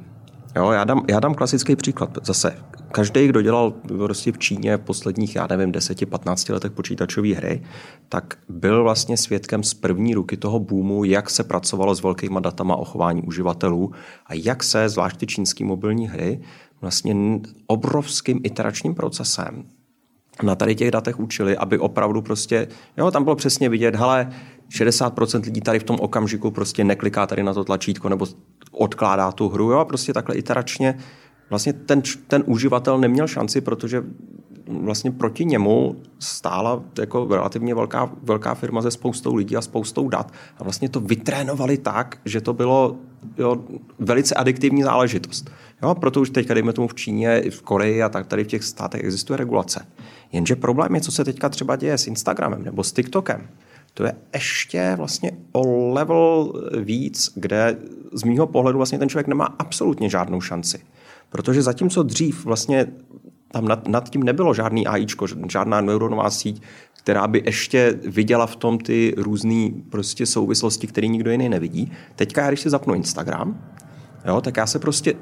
Jo, já, dám, já dám klasický příklad. Zase, každý, kdo dělal prostě v Číně v posledních, já nevím, 10-15 letech počítačové hry, tak byl vlastně svědkem z první ruky toho boomu, jak se pracovalo s velkýma datama o chování uživatelů a jak se, zvlášť ty čínské mobilní hry, vlastně obrovským iteračním procesem na tady těch datech učili, aby opravdu prostě, jo, tam bylo přesně vidět, hele, 60% lidí tady v tom okamžiku prostě nekliká tady na to tlačítko nebo odkládá tu hru, jo, a prostě takhle iteračně vlastně ten, ten uživatel neměl šanci, protože vlastně proti němu stála jako relativně velká, velká firma se spoustou lidí a spoustou dat. A vlastně to vytrénovali tak, že to bylo jo, velice adiktivní záležitost. Jo, proto už teďka, dejme tomu v Číně, v Koreji a tak tady v těch státech existuje regulace. Jenže problém je, co se teďka třeba děje s Instagramem nebo s TikTokem. To je ještě vlastně o level víc, kde z mýho pohledu vlastně ten člověk nemá absolutně žádnou šanci. Protože zatímco dřív vlastně tam nad, nad tím nebylo žádný AIčko, žádná neuronová síť, která by ještě viděla v tom ty různé prostě souvislosti, které nikdo jiný nevidí. Teďka, když si zapnu Instagram, jo, tak já se prostě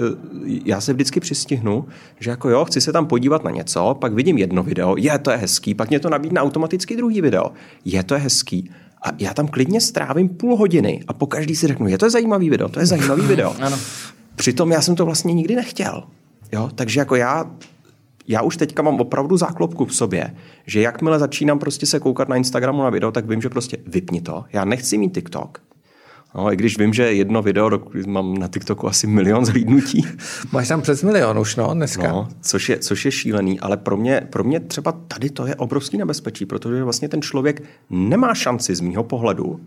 Eh, já se vždycky přistihnu, že jako jo, chci se tam podívat na něco, pak vidím jedno video, je, to je hezký, pak mě to nabídne automaticky druhý video, je, to je hezký. A já tam klidně strávím půl hodiny a po každý si řeknu, je to zajímavý video, to je zajímavý video. Ano. Přitom já jsem to vlastně nikdy nechtěl. Jo? Takže jako já já už teďka mám opravdu záklopku v sobě, že jakmile začínám prostě se koukat na Instagramu na video, tak vím, že prostě vypni to. Já nechci mít TikTok, No, i když vím, že jedno video, mám na TikToku asi milion zhlídnutí. Máš tam přes milion už, no, dneska. No, což je, což je šílený, ale pro mě, pro mě třeba tady to je obrovský nebezpečí, protože vlastně ten člověk nemá šanci z mýho pohledu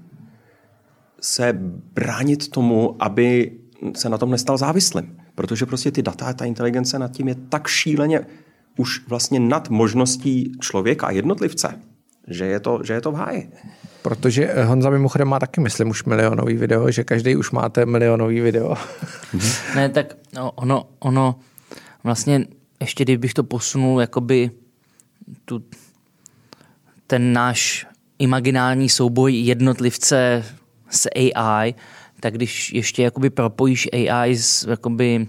se bránit tomu, aby se na tom nestal závislým. Protože prostě ty data a ta inteligence nad tím je tak šíleně už vlastně nad možností člověka a jednotlivce, že je to, že je to v háji. Protože eh, Honza mimochodem má taky, myslím, už milionový video, že každý už máte milionový video. ne, tak no, ono, ono vlastně ještě kdybych to posunul, jakoby tu, ten náš imaginální souboj jednotlivce s AI, tak když ještě jakoby propojíš AI s jakoby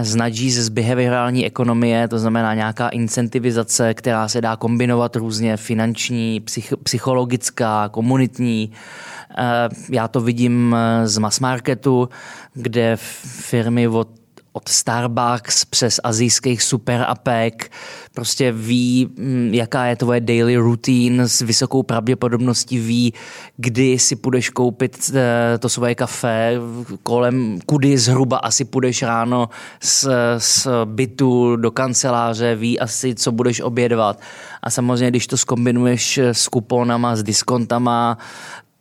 z nudges z behaviorální ekonomie, to znamená nějaká incentivizace, která se dá kombinovat různě finanční, psych, psychologická, komunitní. Eh, já to vidím eh, z mass marketu, kde firmy od od Starbucks přes azijských super apek, prostě ví, mm, jaká je tvoje daily routine, s vysokou pravděpodobností ví, kdy si půjdeš koupit eh, to svoje kafe, kolem kudy zhruba asi půjdeš ráno z, z bytu do kanceláře, ví asi, co budeš obědvat. A samozřejmě, když to skombinuješ s kuponama, s diskontama,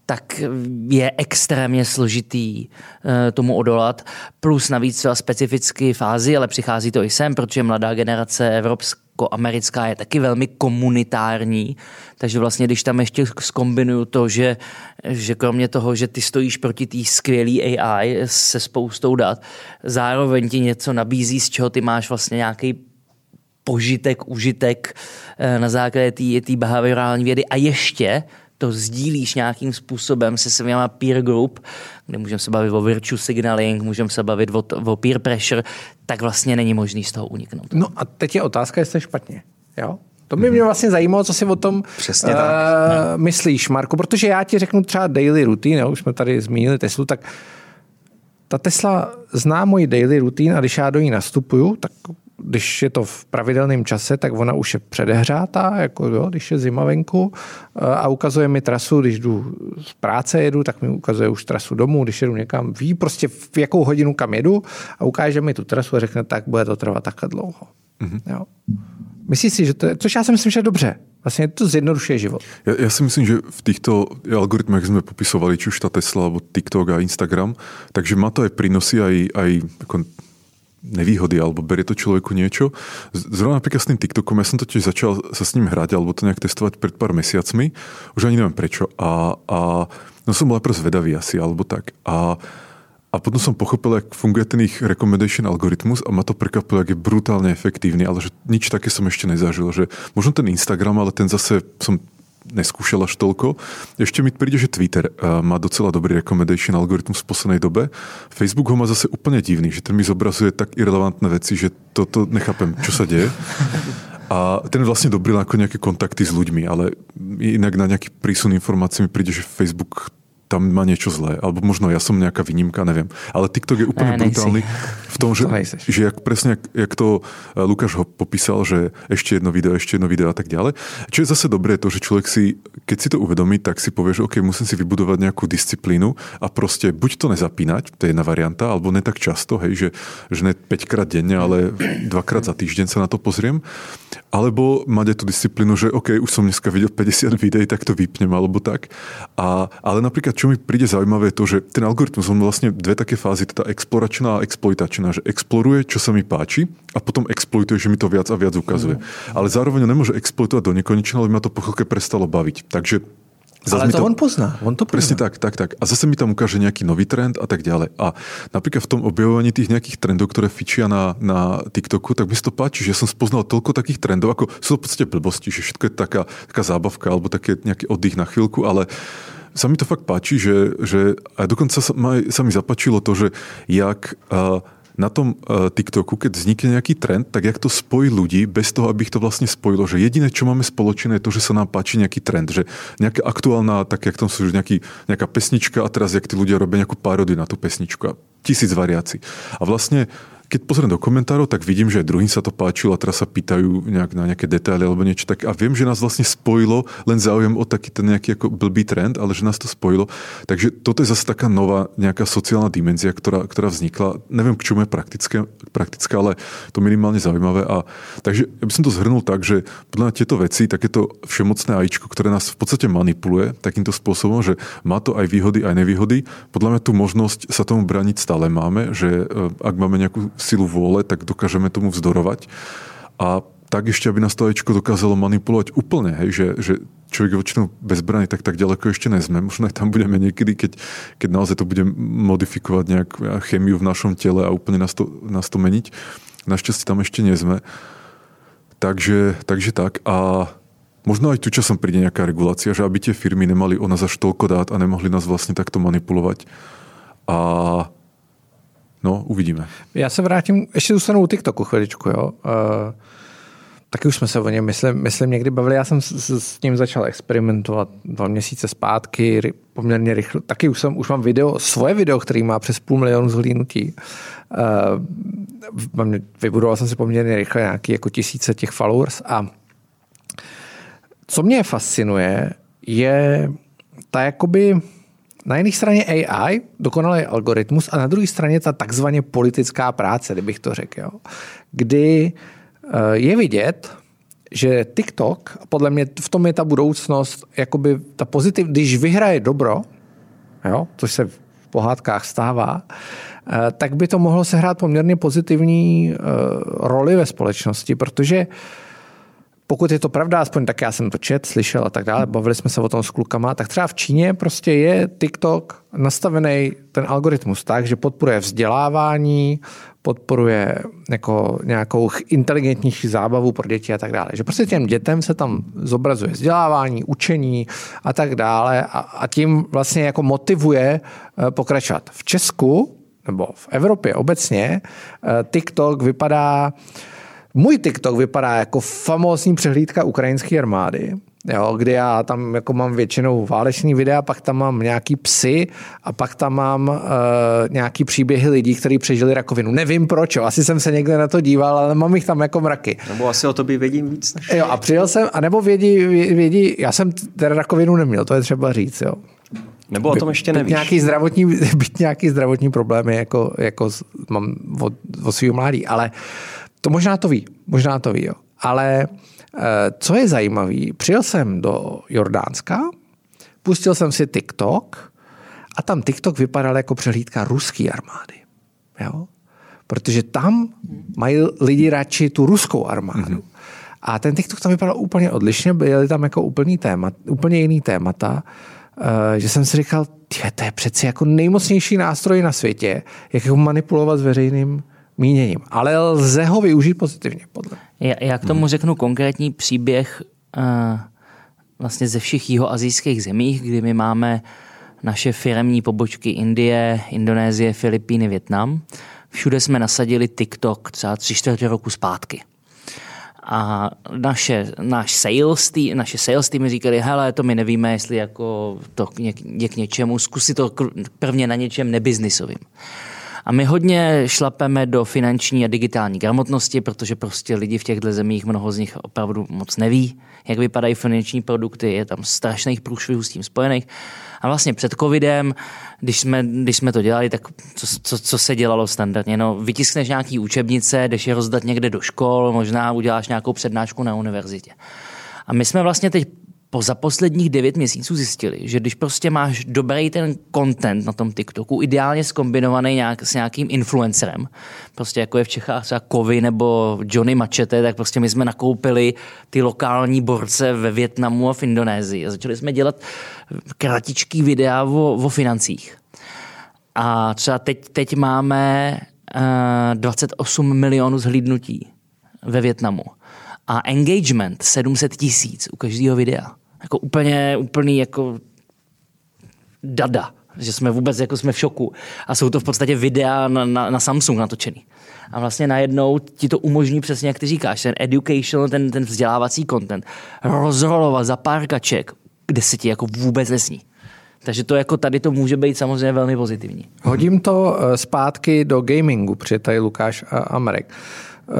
tak je extrémně složitý eh, tomu odolat. Plus navíc třeba specificky fázi, ale přichází to i sem, protože mladá generace evropsko-americká je taky velmi komunitární, takže vlastně když tam ještě skombinuju to, že, že kromě toho, že ty stojíš proti té skvělé AI se spoustou dat, zároveň ti něco nabízí, z čeho ty máš vlastně nějaký požitek, užitek eh, na základě té behaviorální vědy a ještě to sdílíš nějakým způsobem se svýma peer group, kde můžeme se bavit o virtue signaling, můžeme se bavit o, o peer pressure, tak vlastně není možný z toho uniknout. No a teď je otázka, jestli špatně. Jo? To by mě vlastně zajímalo, co si o tom Přesně uh, tak. myslíš, Marko, protože já ti řeknu třeba daily routine, jo? už jsme tady zmínili Teslu, tak ta Tesla zná můj daily routine a když já do ní nastupuju, tak když je to v pravidelném čase, tak ona už je předehřátá, jako jo, když je zima venku a ukazuje mi trasu, když jdu z práce jedu, tak mi ukazuje už trasu domů, když jedu někam, ví prostě v jakou hodinu kam jedu a ukáže mi tu trasu a řekne, tak bude to trvat takhle dlouho. Mm-hmm. Jo. Myslíš si, že to je, což já si myslím, že je dobře. Vlastně to zjednodušuje život. Já, já si myslím, že v týchto algoritmech jsme popisovali, či už ta Tesla, alebo TikTok a Instagram, takže má to aj prínosy, aj, aj ako nevýhody, alebo berie to človeku niečo. Zrovna napríklad s tým TikTokom, ja som totiž začal sa s ním hrať, alebo to nejak testovať pred pár mesiacmi, už ani neviem prečo. A, a no som bol najprv zvedavý asi, alebo tak. A, a potom som pochopil, jak funguje ten ich recommendation algoritmus a ma to prekvapilo, jak je brutálne efektívny, ale že nič také som ešte nezažil. Že možno ten Instagram, ale ten zase som neskúšal až toľko. Ešte mi príde, že Twitter uh, má docela dobrý recommendation algoritmus v poslednej dobe. Facebook ho má zase úplne divný, že ten mi zobrazuje tak irrelevantné veci, že toto nechápem, čo sa deje. A ten vlastne dobrý ako nejaké kontakty s ľuďmi, ale inak na nejaký prísun informácií mi príde, že Facebook tam má niečo zlé. Alebo možno ja som nejaká výnimka, neviem. Ale TikTok je úplne ne, brutálny v tom, že, že jak, presne jak, jak to eh, Lukáš ho popísal, že ešte jedno video, ešte jedno video a tak ďalej. Čo je zase dobré to, že človek si, keď si to uvedomí, tak si povie, že OK, musím si vybudovať nejakú disciplínu a proste buď to nezapínať, to je jedna varianta, alebo ne tak často, hej, že, že ne 5 krát denne, ale dvakrát za týždeň sa na to pozriem. Alebo mať aj tú disciplínu, že OK, už som dneska videl 50 videí, tak to vypnem, alebo tak. A, ale napríklad čo mi príde zaujímavé, je to, že ten algoritmus má vlastne dve také fázy, teda exploračná a exploitačná, že exploruje, čo sa mi páči a potom exploituje, že mi to viac a viac ukazuje. Mm. Ale zároveň nemôže exploitovať do nekonečna, lebo ma to po chvíľke prestalo baviť. Takže Zas Ale to tam, on pozná, on to pozná. Presne tak, tak, tak. A zase mi tam ukáže nejaký nový trend a tak ďalej. A napríklad v tom objavovaní tých nejakých trendov, ktoré fičia na, na TikToku, tak mi to páči, že som spoznal toľko takých trendov, ako sú to v podstate blbosti, že všetko je taká, taká zábavka alebo také nejaký oddych na chvíľku, ale sa mi to fakt páči, že, že a dokonca sa, ma, sa mi zapačilo to, že jak uh, na tom uh, TikToku, keď vznikne nejaký trend, tak jak to spojí ľudí bez toho, aby ich to vlastne spojilo. Že jediné, čo máme spoločné, je to, že sa nám páči nejaký trend. Že nejaká aktuálna, tak jak tam sú nejaký, nejaká pesnička a teraz jak tí ľudia robia nejakú párodie na tú pesničku. A tisíc variácií. A vlastne keď pozriem do komentárov, tak vidím, že aj druhým sa to páčilo a teraz sa pýtajú nejak na nejaké detaily alebo niečo tak. A viem, že nás vlastne spojilo len záujem o taký ten nejaký ako blbý trend, ale že nás to spojilo. Takže toto je zase taká nová nejaká sociálna dimenzia, ktorá, ktorá vznikla. Neviem, k čomu je praktické, praktické, ale to minimálne zaujímavé. A, takže ja by som to zhrnul tak, že podľa tieto veci, takéto všemocné ajíčko, ktoré nás v podstate manipuluje takýmto spôsobom, že má to aj výhody, aj nevýhody. Podľa mňa tú možnosť sa tomu braniť stále máme, že e, ak máme nejakú silu vôle, tak dokážeme tomu vzdorovať. A tak ešte, aby nás to ajčko dokázalo manipulovať úplne, hej, že, že človek je väčšinou bezbraný, tak tak ďaleko ešte nezme. Možno aj tam budeme niekedy, keď, keď naozaj to bude modifikovať nejak chemiu v našom tele a úplne nás to, nás to meniť. Našťastie tam ešte nie sme. Takže, takže tak. A možno aj tu časom príde nejaká regulácia, že aby tie firmy nemali o nás až toľko dát a nemohli nás vlastne takto manipulovať. A No, uvidíme. Já se vrátím, ještě zůstanu u TikToku chviličku, jo. Uh, taky už jsme se o něm, myslím, myslím někdy bavili. Já jsem s, s ním začal experimentovat dva měsíce zpátky, poměrně rychle. Taky už, jsem, už mám video, svoje video, který má přes půl milionu zhlídnutí. Uh, vybudoval jsem si poměrně rychle nějaký jako tisíce těch followers a co mě fascinuje, je ta jakoby na jedné straně AI, dokonalý algoritmus, a na druhé straně ta takzvaně politická práce, kdybych to řekl. Kdy eh, je vidět, že TikTok, podle mě v tom je ta budoucnost, jakoby ta pozitiv, když vyhraje dobro, jo, což se v pohádkách stává, eh, tak by to mohlo sehrát poměrně pozitivní eh, roli ve společnosti, protože pokud je to pravda, aspoň tak já jsem to čet, slyšel a tak dále, bavili jsme se o tom s klukama, tak třeba v Číně prostě je TikTok nastavený ten algoritmus tak, že podporuje vzdělávání, podporuje jako nějakou inteligentnější zábavu pro děti a tak dále. Že prostě těm dětem se tam zobrazuje vzdělávání, učení a tak dále a, a tím vlastně jako motivuje eh, pokračovat. V Česku nebo v Evropě obecně eh, TikTok vypadá můj TikTok vypadá jako famózní přehlídka ukrajinské armády, jo, kde já tam jako mám většinou váleční videa, pak tam mám nějaký psy a pak tam mám uh, nějaký příběhy lidí, kteří přežili rakovinu. Nevím proč, jo, asi jsem se někde na to díval, ale mám jich tam jako mraky. Nebo asi o tobě vědím víc. Než... Jo, a přijel jsem, a nebo vědí, vědí, já jsem teda rakovinu neměl, to je třeba říct, jo. Nebo o tom ještě nevíš. Nějaký zdravotní, byť nějaký zdravotní problémy, jako, jako mám od, od svého mládí, ale uh, to možná to ví, možná to ví, jo. Ale eh, co je zajímavé, přijel jsem do Jordánska, pustil jsem si TikTok a tam TikTok vypadal jako přehlídka ruské armády. Jo? Protože tam mají lidi radši tu ruskou armádu. Mm-hmm. A ten TikTok tam vypadal úplně odlišně, byly tam jako úplný téma, úplně jiný témata, eh, že jsem si říkal, to je přeci jako nejmocnější nástroj na světě, jak ho manipulovat s veřejným míněním. Ale lze ho využít pozitivně, podle Já, já k tomu hmm. řeknu konkrétní příběh uh, vlastně ze všech jihoazijských zemích, kdy my máme naše firemní pobočky Indie, Indonésie, Filipíny, Větnam. Všude jsme nasadili TikTok třeba tři čtvrtě roku zpátky. A naše, naš sales tým, naše sales týmy říkali, hele, to my nevíme, jestli jako to je k něčemu, zkusit to prvně na něčem nebiznisovým. A my hodně šlapeme do finanční a digitální gramotnosti, protože prostě lidi v těchto zemích, mnoho z nich opravdu moc neví, jak vypadají finanční produkty, je tam strašných průšvihů s tím spojených. A vlastně před covidem, když jsme, když jsme to dělali, tak co, co, co se dělalo standardně? No, vytiskneš nějaký učebnice, jdeš je rozdat někde do škol, možná uděláš nějakou přednášku na univerzitě. A my jsme vlastně teď po za posledních devět měsíců zjistili, že když prostě máš dobrý ten content na tom TikToku, ideálně skombinovaný nějak, s nějakým influencerem, prostě jako je v Čechách třeba Kovy nebo Johnny Machete, tak prostě my jsme nakoupili ty lokální borce ve Větnamu a v Indonésii a začali jsme dělat kratičký videa o, o financích. A třeba teď, teď máme uh, eh, 28 milionů zhlídnutí ve Větnamu a engagement 700 tisíc u každého videa. Jako úplně, úplný jako dada, že jsme vůbec jako jsme v šoku. A jsou to v podstatě videa na, na, na Samsung natočený. A vlastně najednou ti to umožní přesně, jak ty říkáš, ten educational, ten, ten vzdělávací content, rozrolovat za pár kaček, kde se ti jako vůbec nesní. Takže to jako tady to může být samozřejmě velmi pozitivní. Hodím to eh, zpátky do gamingu, protože tady Lukáš a Marek.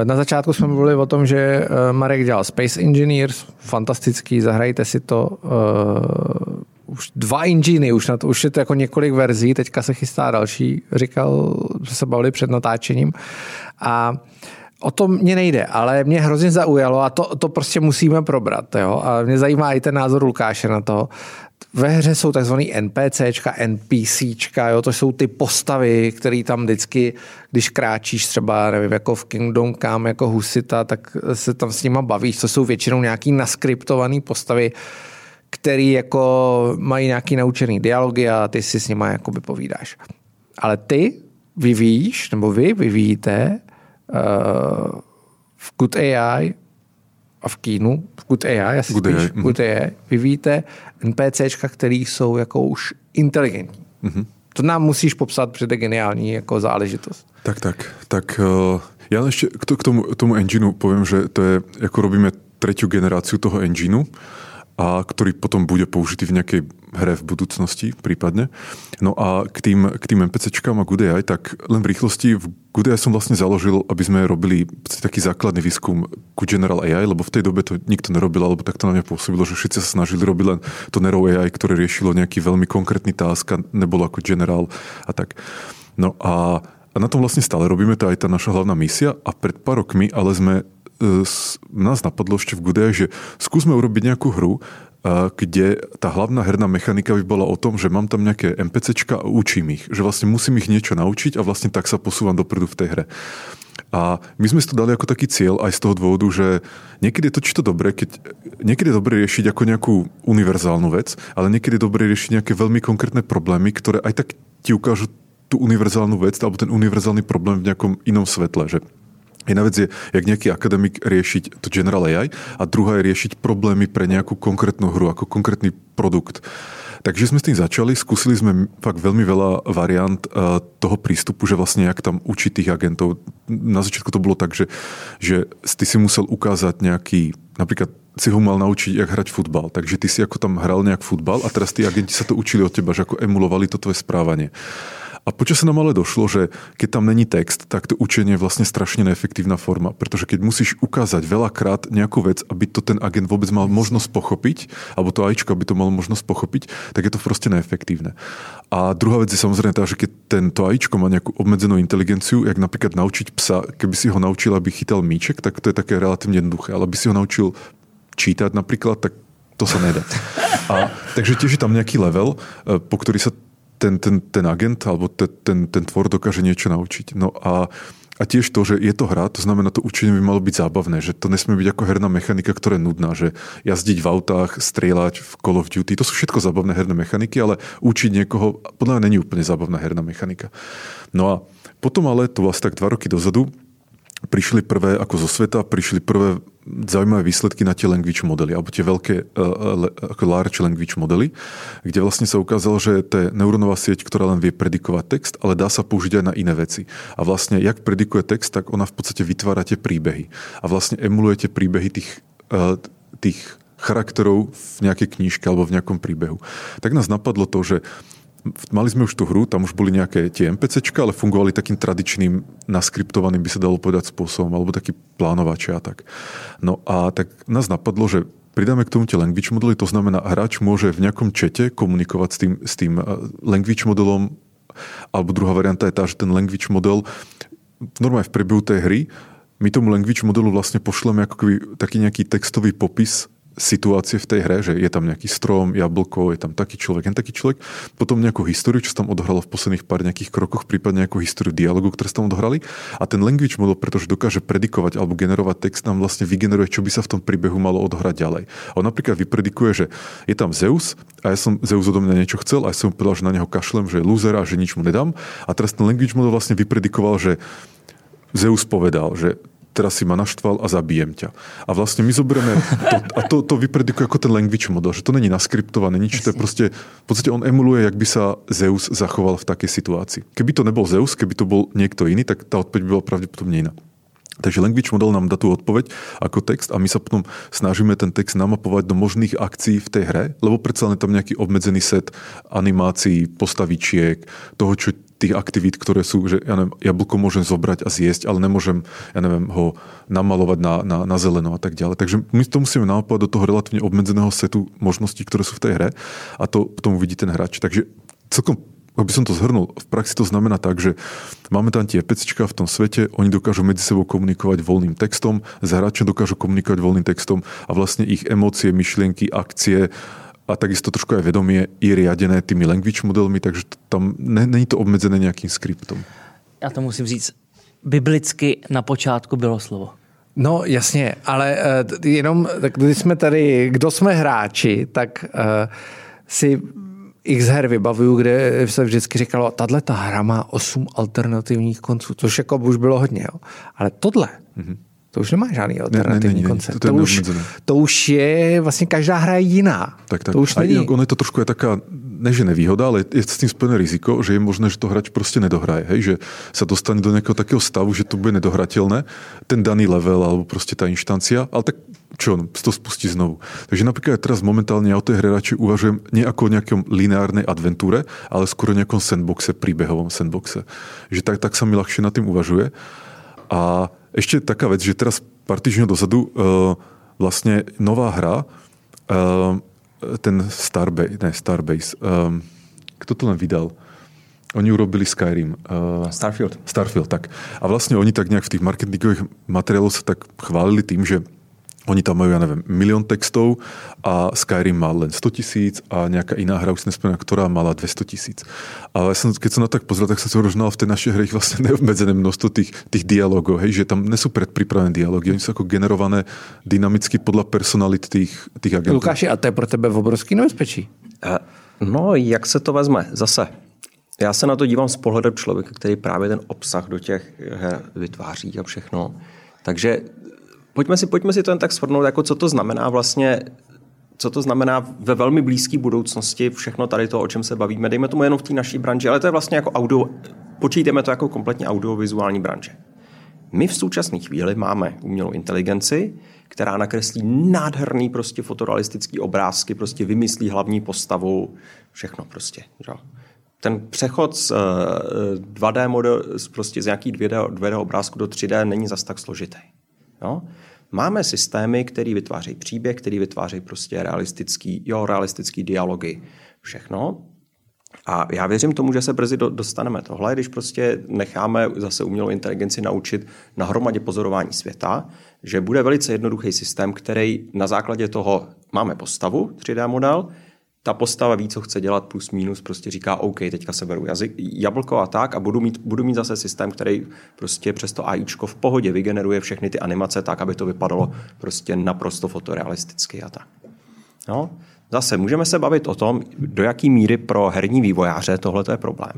Na začátku jsme mluvili o tom, že eh, Marek dělal Space Engineers, fantastický, zahrajte si to. Uh, už dva enginy, už, na to, už je to jako několik verzí, teďka se chystá další, říkal, že se bavili před natáčením. A O to mě nejde, ale mě hrozně zaujalo a to, to prostě musíme probrat. Jo? A mě zajímá i ten názor Lukáše na to, ve hře jsou takzvaný NPCčka, NPCčka, jo, to jsou ty postavy, které tam vždycky, když kráčíš třeba, nevím, jako v Kingdom Come, jako husita, tak se tam s nima bavíš, to jsou většinou nějaký naskriptované postavy, který jako mají nějaký naučený dialogy a ty si s nima jakoby povídáš. Ale ty vyvíjíš, nebo vy vyvíjíte uh, v Good AI a v Kínu, v Good AI, asi Good spíš AI. Good AI, vyvíjíte NPCčka, který jsou jako už inteligentní. Mm-hmm. To nám musíš popsat, protože to je geniální jako záležitost. Tak, tak, tak uh, já ještě k, k tomu, tomu engineu povím, že to je, jako robíme třetí generaci toho engineu a ktorý potom bude použitý v nejakej hre v budúcnosti prípadne. No a k tým, k tým NPCčkám a GoodAI, tak len v rýchlosti v GoodAI som vlastne založil, aby sme robili taký základný výskum ku General AI, lebo v tej dobe to nikto nerobil, alebo tak to na mňa pôsobilo, že všetci sa snažili robiť len to Nero AI, ktoré riešilo nejaký veľmi konkrétny task a nebolo ako General a tak. No a a na tom vlastne stále robíme, to aj tá naša hlavná misia a pred pár rokmi ale sme nás napadlo ešte v Gude, že skúsme urobiť nejakú hru, kde tá hlavná herná mechanika by bola o tom, že mám tam nejaké NPCčka a učím ich. Že vlastne musím ich niečo naučiť a vlastne tak sa posúvam dopredu v tej hre. A my sme si to dali ako taký cieľ aj z toho dôvodu, že niekedy je to čisto dobré, keď niekedy je dobré riešiť ako nejakú univerzálnu vec, ale niekedy je dobré riešiť nejaké veľmi konkrétne problémy, ktoré aj tak ti ukážu tú univerzálnu vec alebo ten univerzálny problém v nejakom inom svetle. Že Jedna vec je, jak nejaký akademik riešiť to General AI a druhá je riešiť problémy pre nejakú konkrétnu hru, ako konkrétny produkt. Takže sme s tým začali, skúsili sme fakt veľmi veľa variant uh, toho prístupu, že vlastne jak tam učiť tých agentov. Na začiatku to bolo tak, že, že ty si musel ukázať nejaký, napríklad si ho mal naučiť, jak hrať futbal. Takže ty si ako tam hral nejak futbal a teraz tí agenti sa to učili od teba, že ako emulovali to tvoje správanie. A počas sa nám ale došlo, že keď tam není text, tak to učenie je vlastne strašne neefektívna forma, pretože keď musíš ukázať veľakrát nejakú vec, aby to ten agent vôbec mal možnosť pochopiť, alebo to AIčko, aby to malo možnosť pochopiť, tak je to proste neefektívne. A druhá vec je samozrejme tá, že keď tento AIčko má nejakú obmedzenú inteligenciu, jak napríklad naučiť psa, keby si ho naučil, aby chytal míček, tak to je také relatívne jednoduché, ale aby si ho naučil čítať napríklad, tak to sa nedá. A, takže je tam nejaký level, eh, po ktorý sa ten, ten, ten agent alebo ten, ten, ten tvor dokáže niečo naučiť. No a, a tiež to, že je to hra, to znamená, to učenie by malo byť zábavné, že to nesmie byť ako herná mechanika, ktorá je nudná, že jazdiť v autách, strieľať v Call of Duty, to sú všetko zábavné herné mechaniky, ale učiť niekoho, podľa mňa není úplne zábavná herná mechanika. No a potom ale, to vlastne tak dva roky dozadu, prišli prvé, ako zo sveta, prišli prvé zaujímavé výsledky na tie language modely, alebo tie veľké uh, large language modely, kde vlastne sa ukázalo, že to je neurónová sieť, ktorá len vie predikovať text, ale dá sa použiť aj na iné veci. A vlastne, jak predikuje text, tak ona v podstate vytvára tie príbehy. A vlastne emuluje tie príbehy tých, uh, tých charakterov v nejakej knižke alebo v nejakom príbehu. Tak nás napadlo to, že mali sme už tú hru, tam už boli nejaké tie NPCčka, ale fungovali takým tradičným, naskriptovaným, by sa dalo povedať spôsobom, alebo taký plánovače a tak. No a tak nás napadlo, že pridáme k tomu tie language modely, to znamená, hráč môže v nejakom čete komunikovať s tým, s tým eh, language modelom, alebo druhá varianta je tá, že ten language model normálne v priebehu tej hry my tomu language modelu vlastne pošleme ako keby taký nejaký textový popis situácie v tej hre, že je tam nejaký strom, jablko, je tam taký človek, jen taký človek, potom nejakú históriu, čo sa tam odohralo v posledných pár nejakých krokoch, prípadne nejakú históriu dialogu, ktoré sa tam odohrali. A ten language model, pretože dokáže predikovať alebo generovať text, nám vlastne vygeneruje, čo by sa v tom príbehu malo odohrať ďalej. A on napríklad vypredikuje, že je tam Zeus a ja som Zeus odo mňa niečo chcel a ja som povedal, že na neho kašlem, že je loser a že nič mu nedám. A teraz ten language model vlastne vypredikoval, že Zeus povedal, že teraz si ma naštval a zabijem ťa. A vlastne my zoberieme to, a to, to vypredikuje ako ten language model, že to není naskriptované, nič, to je proste, v podstate on emuluje, jak by sa Zeus zachoval v takej situácii. Keby to nebol Zeus, keby to bol niekto iný, tak tá odpoveď by bola pravdepodobne iná. Takže language model nám dá tú odpoveď ako text a my sa potom snažíme ten text namapovať do možných akcií v tej hre, lebo predsa len tam nejaký obmedzený set animácií, postavičiek, toho, čo tých aktivít, ktoré sú, že ja neviem, jablko môžem zobrať a zjesť, ale nemôžem, ja neviem, ho namalovať na, na, na zeleno a tak ďalej. Takže my to musíme naopak do toho relatívne obmedzeného setu možností, ktoré sú v tej hre a to potom uvidí ten hráč. Takže celkom aby som to zhrnul, v praxi to znamená tak, že máme tam tie pecička v tom svete, oni dokážu medzi sebou komunikovať voľným textom, s hráčom dokážu komunikovať voľným textom a vlastne ich emócie, myšlienky, akcie a takisto trošku aj vedomie je riadené tými language modelmi, takže tam není to obmedzené nějakým skriptom. Já to musím říct, biblicky na počátku bylo slovo. No jasně, ale uh, jenom, tak když jsme tady, kdo jsme hráči, tak uh, si x her vybavuju, kde se vždycky říkalo, tahle ta hra má osm alternativních konců, což jako už bylo hodně, jo. ale tohle, mm-hmm to už nemá žádný alternativní ne, ne, ne, koncept. To, to, už, to už je, vlastně každá hra je jiná. Tak, tak. To už a není... ono je to trošku je taká, ne že nevýhoda, ale je s tým spojené riziko, že je možné, že to hráč prostě nedohraje. Hej? Že sa dostane do nejakého takého stavu, že to bude nedohratelné, ten daný level alebo prostě ta inštancia, ale tak čo, to spustí znovu. Takže napríklad teraz momentálne ja o tej hre radšej uvažujem nie ako o nejakom lineárnej adventúre, ale skôr o nejakom sandboxe, príbehovom sandboxe. Že tak, tak sa mi ľahšie na tým uvažuje. A ešte taká vec, že teraz pár týždňov dozadu uh, vlastne nová hra, uh, ten Starbase, ne Starbase, um, kto to len vydal? Oni urobili Skyrim. Uh, Starfield. Starfield, tak. A vlastne oni tak nejak v tých marketingových materiáloch sa tak chválili tým, že oni tam majú, ja neviem, milión textov a Skyrim má len 100 tisíc a nejaká iná hra, už si nespomínam, ktorá mala 200 tisíc. Ale som, keď som na to tak pozrel, tak som si hovoril, v tej našej hre ich vlastne neobmedzené množstvo tých, tých dialogov, hej, že tam nie sú predpripravené dialógy, oni sú ako generované dynamicky podľa personalit tých, tých agentů. Lukáši, a to je pro tebe obrovský nebezpečí? Uh, no, jak se to vezme? Zase, já se na to dívám z pohledem člověka, který právě ten obsah do těch her vytváří a všechno. Takže Pojďme si, pojďme si to jen tak shrnout, jako co to znamená vlastně co to znamená ve velmi blízké budoucnosti všechno tady to, o čem se bavíme. Dejme tomu jenom v té naší branži, ale to je vlastně jako audio, počítejme to jako kompletně audiovizuální branže. My v současné chvíli máme umělou inteligenci, která nakreslí nádherný prostě fotorealistický obrázky, prostě vymyslí hlavní postavu, všechno prostě. Že? Ten přechod z 2D eh, model, prostě z nějaký 2D, 2D obrázku do 3D není zas tak složitý. Jo? Máme systémy, které vytvářejí příběh, který vytvářejí prostě realistický, jo, realistický dialogy, všechno. A já věřím tomu, že se brzy dostaneme tohle, když prostě necháme zase umělou inteligenci naučit na hromadě pozorování světa, že bude velice jednoduchý systém, který na základě toho máme postavu, 3D model, ta postava ví, co chce dělat, plus minus, prostě říká, OK, teďka se beru jazyk, jablko a tak a budu mít, budu mít zase systém, který prostě přes to AIčko v pohodě vygeneruje všechny ty animace tak, aby to vypadalo prostě naprosto fotorealisticky a tak. No, zase můžeme se bavit o tom, do jaký míry pro herní vývojáře tohle je problém.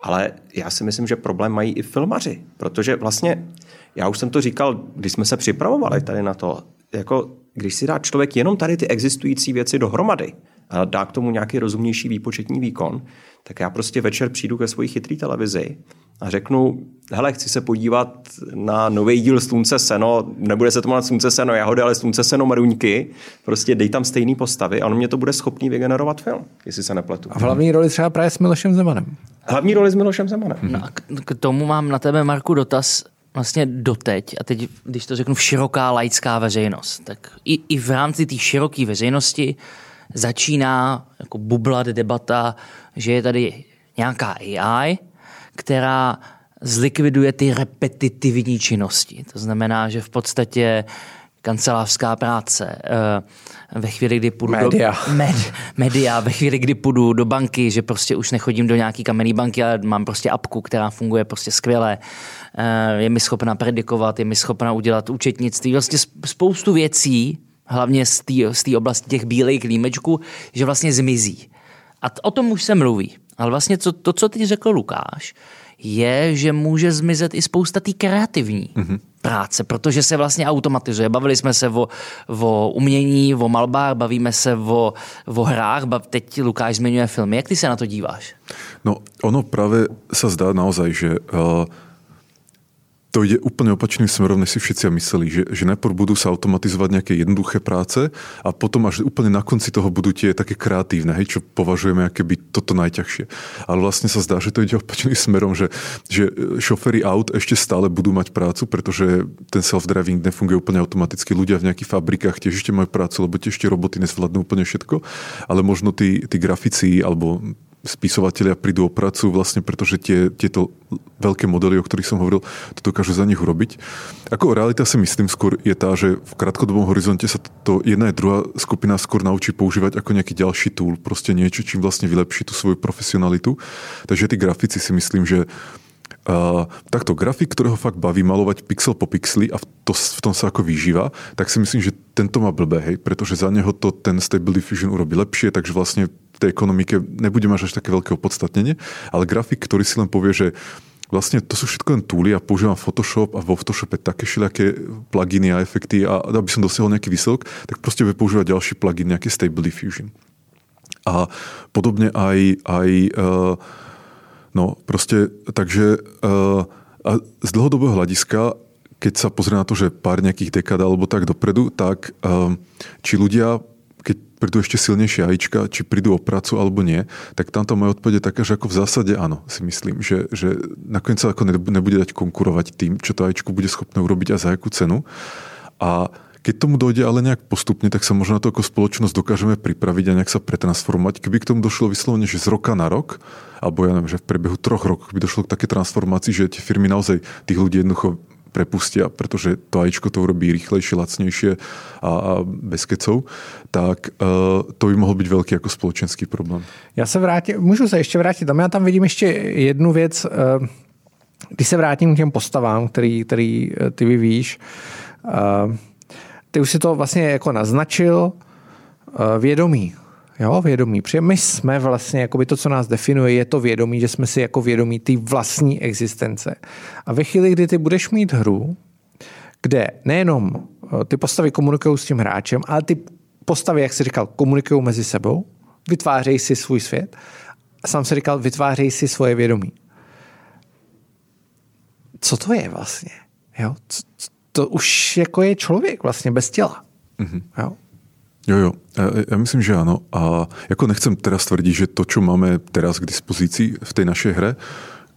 Ale já si myslím, že problém mají i filmaři, protože vlastně já už jsem to říkal, když jsme se připravovali tady na to, jako když si dá člověk jenom tady ty existující věci dohromady a dá k tomu nějaký rozumnější výpočetní výkon, tak já prostě večer přijdu ke svoji chytrý televizi a řeknu, hele, chci se podívat na nový díl Slunce seno, nebude se to jmenovat Slunce seno jahody, ale Slunce seno maruňky, prostě dej tam stejný postavy a on mě to bude schopný vygenerovat film, jestli se nepletu. A v hlavní roli třeba právě s Milošem Zemanem. Hlavní roli s Milošem Zemanem. No, k tomu mám na tebe, Marku, dotaz vlastně doteď, a teď, když to řeknu, široká laická veřejnost, tak i, i v rámci té široké veřejnosti začíná jako bublat debata, že je tady nějaká AI, která zlikviduje ty repetitivní činnosti. To znamená, že v podstatě kancelářská práce, eh, ve chvíli, kdy půjdu Media. do... Med, media. Ve chvíli, kdy půjdu do banky, že prostě už nechodím do nějaký kamenný banky, ale mám prostě apku, která funguje prostě skvěle. Eh, je mi schopna predikovat, je mi schopna udělat účetnictví. Vlastně spoustu věcí, hlavně z té oblasti těch bílých límečků, že vlastně zmizí. A o tom už se mluví. Ale vlastně to, to co teď řekl Lukáš, je, že může zmizet i spousta té kreativní mm-hmm. práce, protože se vlastně automatizuje. Bavili jsme se o, o umění, o malbách, bavíme se o, o hrách, bav, teď Lukáš zmiňuje filmy. Jak ty se na to díváš? No, ono právě se zdá naozaj, že uh, to ide úplne opačným smerom, než si všetci mysleli, že, že najprv budú sa automatizovať nejaké jednoduché práce a potom až úplne na konci toho budú tie také kreatívne, hej, čo považujeme byť toto najťažšie. Ale vlastne sa zdá, že to ide opačným smerom, že, že šoféry aut ešte stále budú mať prácu, pretože ten self-driving nefunguje úplne automaticky. Ľudia v nejakých fabrikách tiež ešte majú prácu, lebo tiež tie roboty nezvládnu úplne všetko, ale možno tí, tí grafici alebo spisovatelia prídu o prácu vlastne, pretože tie, tieto veľké modely, o ktorých som hovoril, to dokážu za nich urobiť. Ako realita si myslím skôr je tá, že v krátkodobom horizonte sa to jedna aj druhá skupina skôr naučí používať ako nejaký ďalší tool, proste niečo, čím vlastne vylepší tú svoju profesionalitu. Takže tí grafici si myslím, že Takto grafik, ktorého fakt baví malovať pixel po pixli a v, to, v tom sa ako vyžíva, tak si myslím, že tento má blbé, hej, pretože za neho to ten Stable Diffusion urobí lepšie, takže vlastne v tej ekonomike nebude mať až také veľké opodstatnenie, ale grafik, ktorý si len povie, že vlastne to sú všetko len túly a používam Photoshop a vo Photoshope také všelijaké pluginy a efekty a aby som dosiahol nejaký výsledok, tak proste bude používať ďalší plugin, nejaký Stable Diffusion. A podobne aj, aj uh, No, prostě, takže uh, a z dlhodobého hľadiska, keď sa pozrie na to, že pár nejakých dekád alebo tak dopredu, tak uh, či ľudia keď prídu ešte silnejšie ajíčka, či prídu o prácu alebo nie, tak tamto moje odpovede je taká, že ako v zásade áno, si myslím, že, že nakoniec sa ako nebude dať konkurovať tým, čo to ajíčko bude schopné urobiť a za akú cenu. A keď tomu dojde ale nejak postupne, tak sa možno na to ako spoločnosť dokážeme pripraviť a nejak sa pretransformovať. Keby k tomu došlo vyslovene, že z roka na rok, alebo ja neviem, že v priebehu troch rokov by došlo k také transformácii, že tie firmy naozaj tých ľudí jednoducho prepustia, pretože to AIčko to urobí rýchlejšie, lacnejšie a, a bez kecov, tak uh, to by mohl být velký jako společenský problém. Já se vrátím, můžu se ještě vrátit tam, já tam vidím ještě jednu věc, uh, když se vrátím k těm postavám, který, který eh, ty vyvíjíš, uh, ty už si to vlastně jako naznačil, eh, vědomí. Jo, vědomí. Protože my jsme vlastně, jakoby to, co nás definuje, je to vědomí, že jsme si jako vědomí ty vlastní existence. A ve chvíli, kdy ty budeš mít hru, kde nejenom eh, ty postavy komunikují s tím hráčem, ale ty postavy, jak jsi říkal, komunikují mezi sebou, vytvářejí si svůj svět. A sám si říkal, vytvářejí si svoje vědomí. Co to je vlastně? Jo? To už jako je člověk vlastně bez těla. Mm-hmm. Jo? Jo, jo, ja myslím, že áno. A jako nechcem teraz tvrdiť, že to, čo máme teraz k dispozícii v tej našej hre,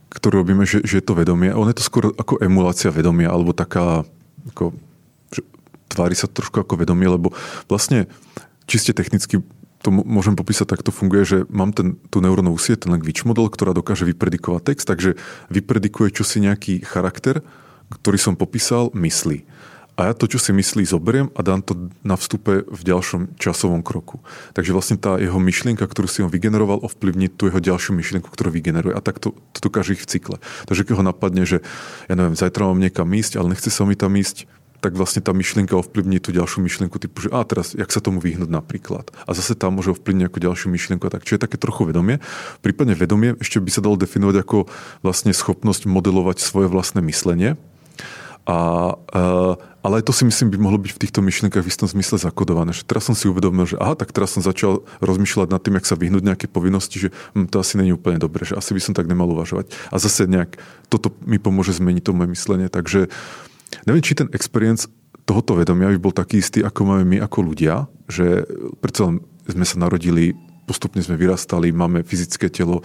ktorú robíme, že, že je to vedomie, on je to skôr ako emulácia vedomia, alebo taká, ako, že tvári sa trošku ako vedomie, lebo vlastne čiste technicky to môžem popísať, tak to funguje, že mám ten, tú neurónovú sieť, ten language model, ktorá dokáže vypredikovať text, takže vypredikuje čosi nejaký charakter, ktorý som popísal, myslí. A ja to, čo si myslí, zoberiem a dám to na vstupe v ďalšom časovom kroku. Takže vlastne tá jeho myšlienka, ktorú si on vygeneroval, ovplyvní tú jeho ďalšiu myšlienku, ktorú vygeneruje. A tak to, to dokáže ich v cykle. Takže keď ho napadne, že ja neviem, zajtra mám niekam ísť, ale nechce sa mi tam ísť, tak vlastne tá myšlienka ovplyvní tú ďalšiu myšlienku typu, že a teraz, jak sa tomu vyhnúť napríklad. A zase tam môže ovplyvniť nejakú ďalšiu myšlienku a tak. Čiže je také trochu vedomie. Prípadne vedomie ešte by sa dalo definovať ako vlastne schopnosť modelovať svoje vlastné myslenie A, uh, ale to si myslím, by mohlo byť v týchto myšlienkach v istom zmysle zakodované. Že teraz som si uvedomil, že aha, tak teraz som začal rozmýšľať nad tým, jak sa vyhnúť nejaké povinnosti, že hm, to asi není úplne dobré, že asi by som tak nemal uvažovať. A zase nejak toto mi pomôže zmeniť to moje myslenie. Takže neviem, či ten experience tohoto vedomia by bol taký istý, ako máme my ako ľudia, že predsa sme sa narodili, postupne sme vyrastali, máme fyzické telo,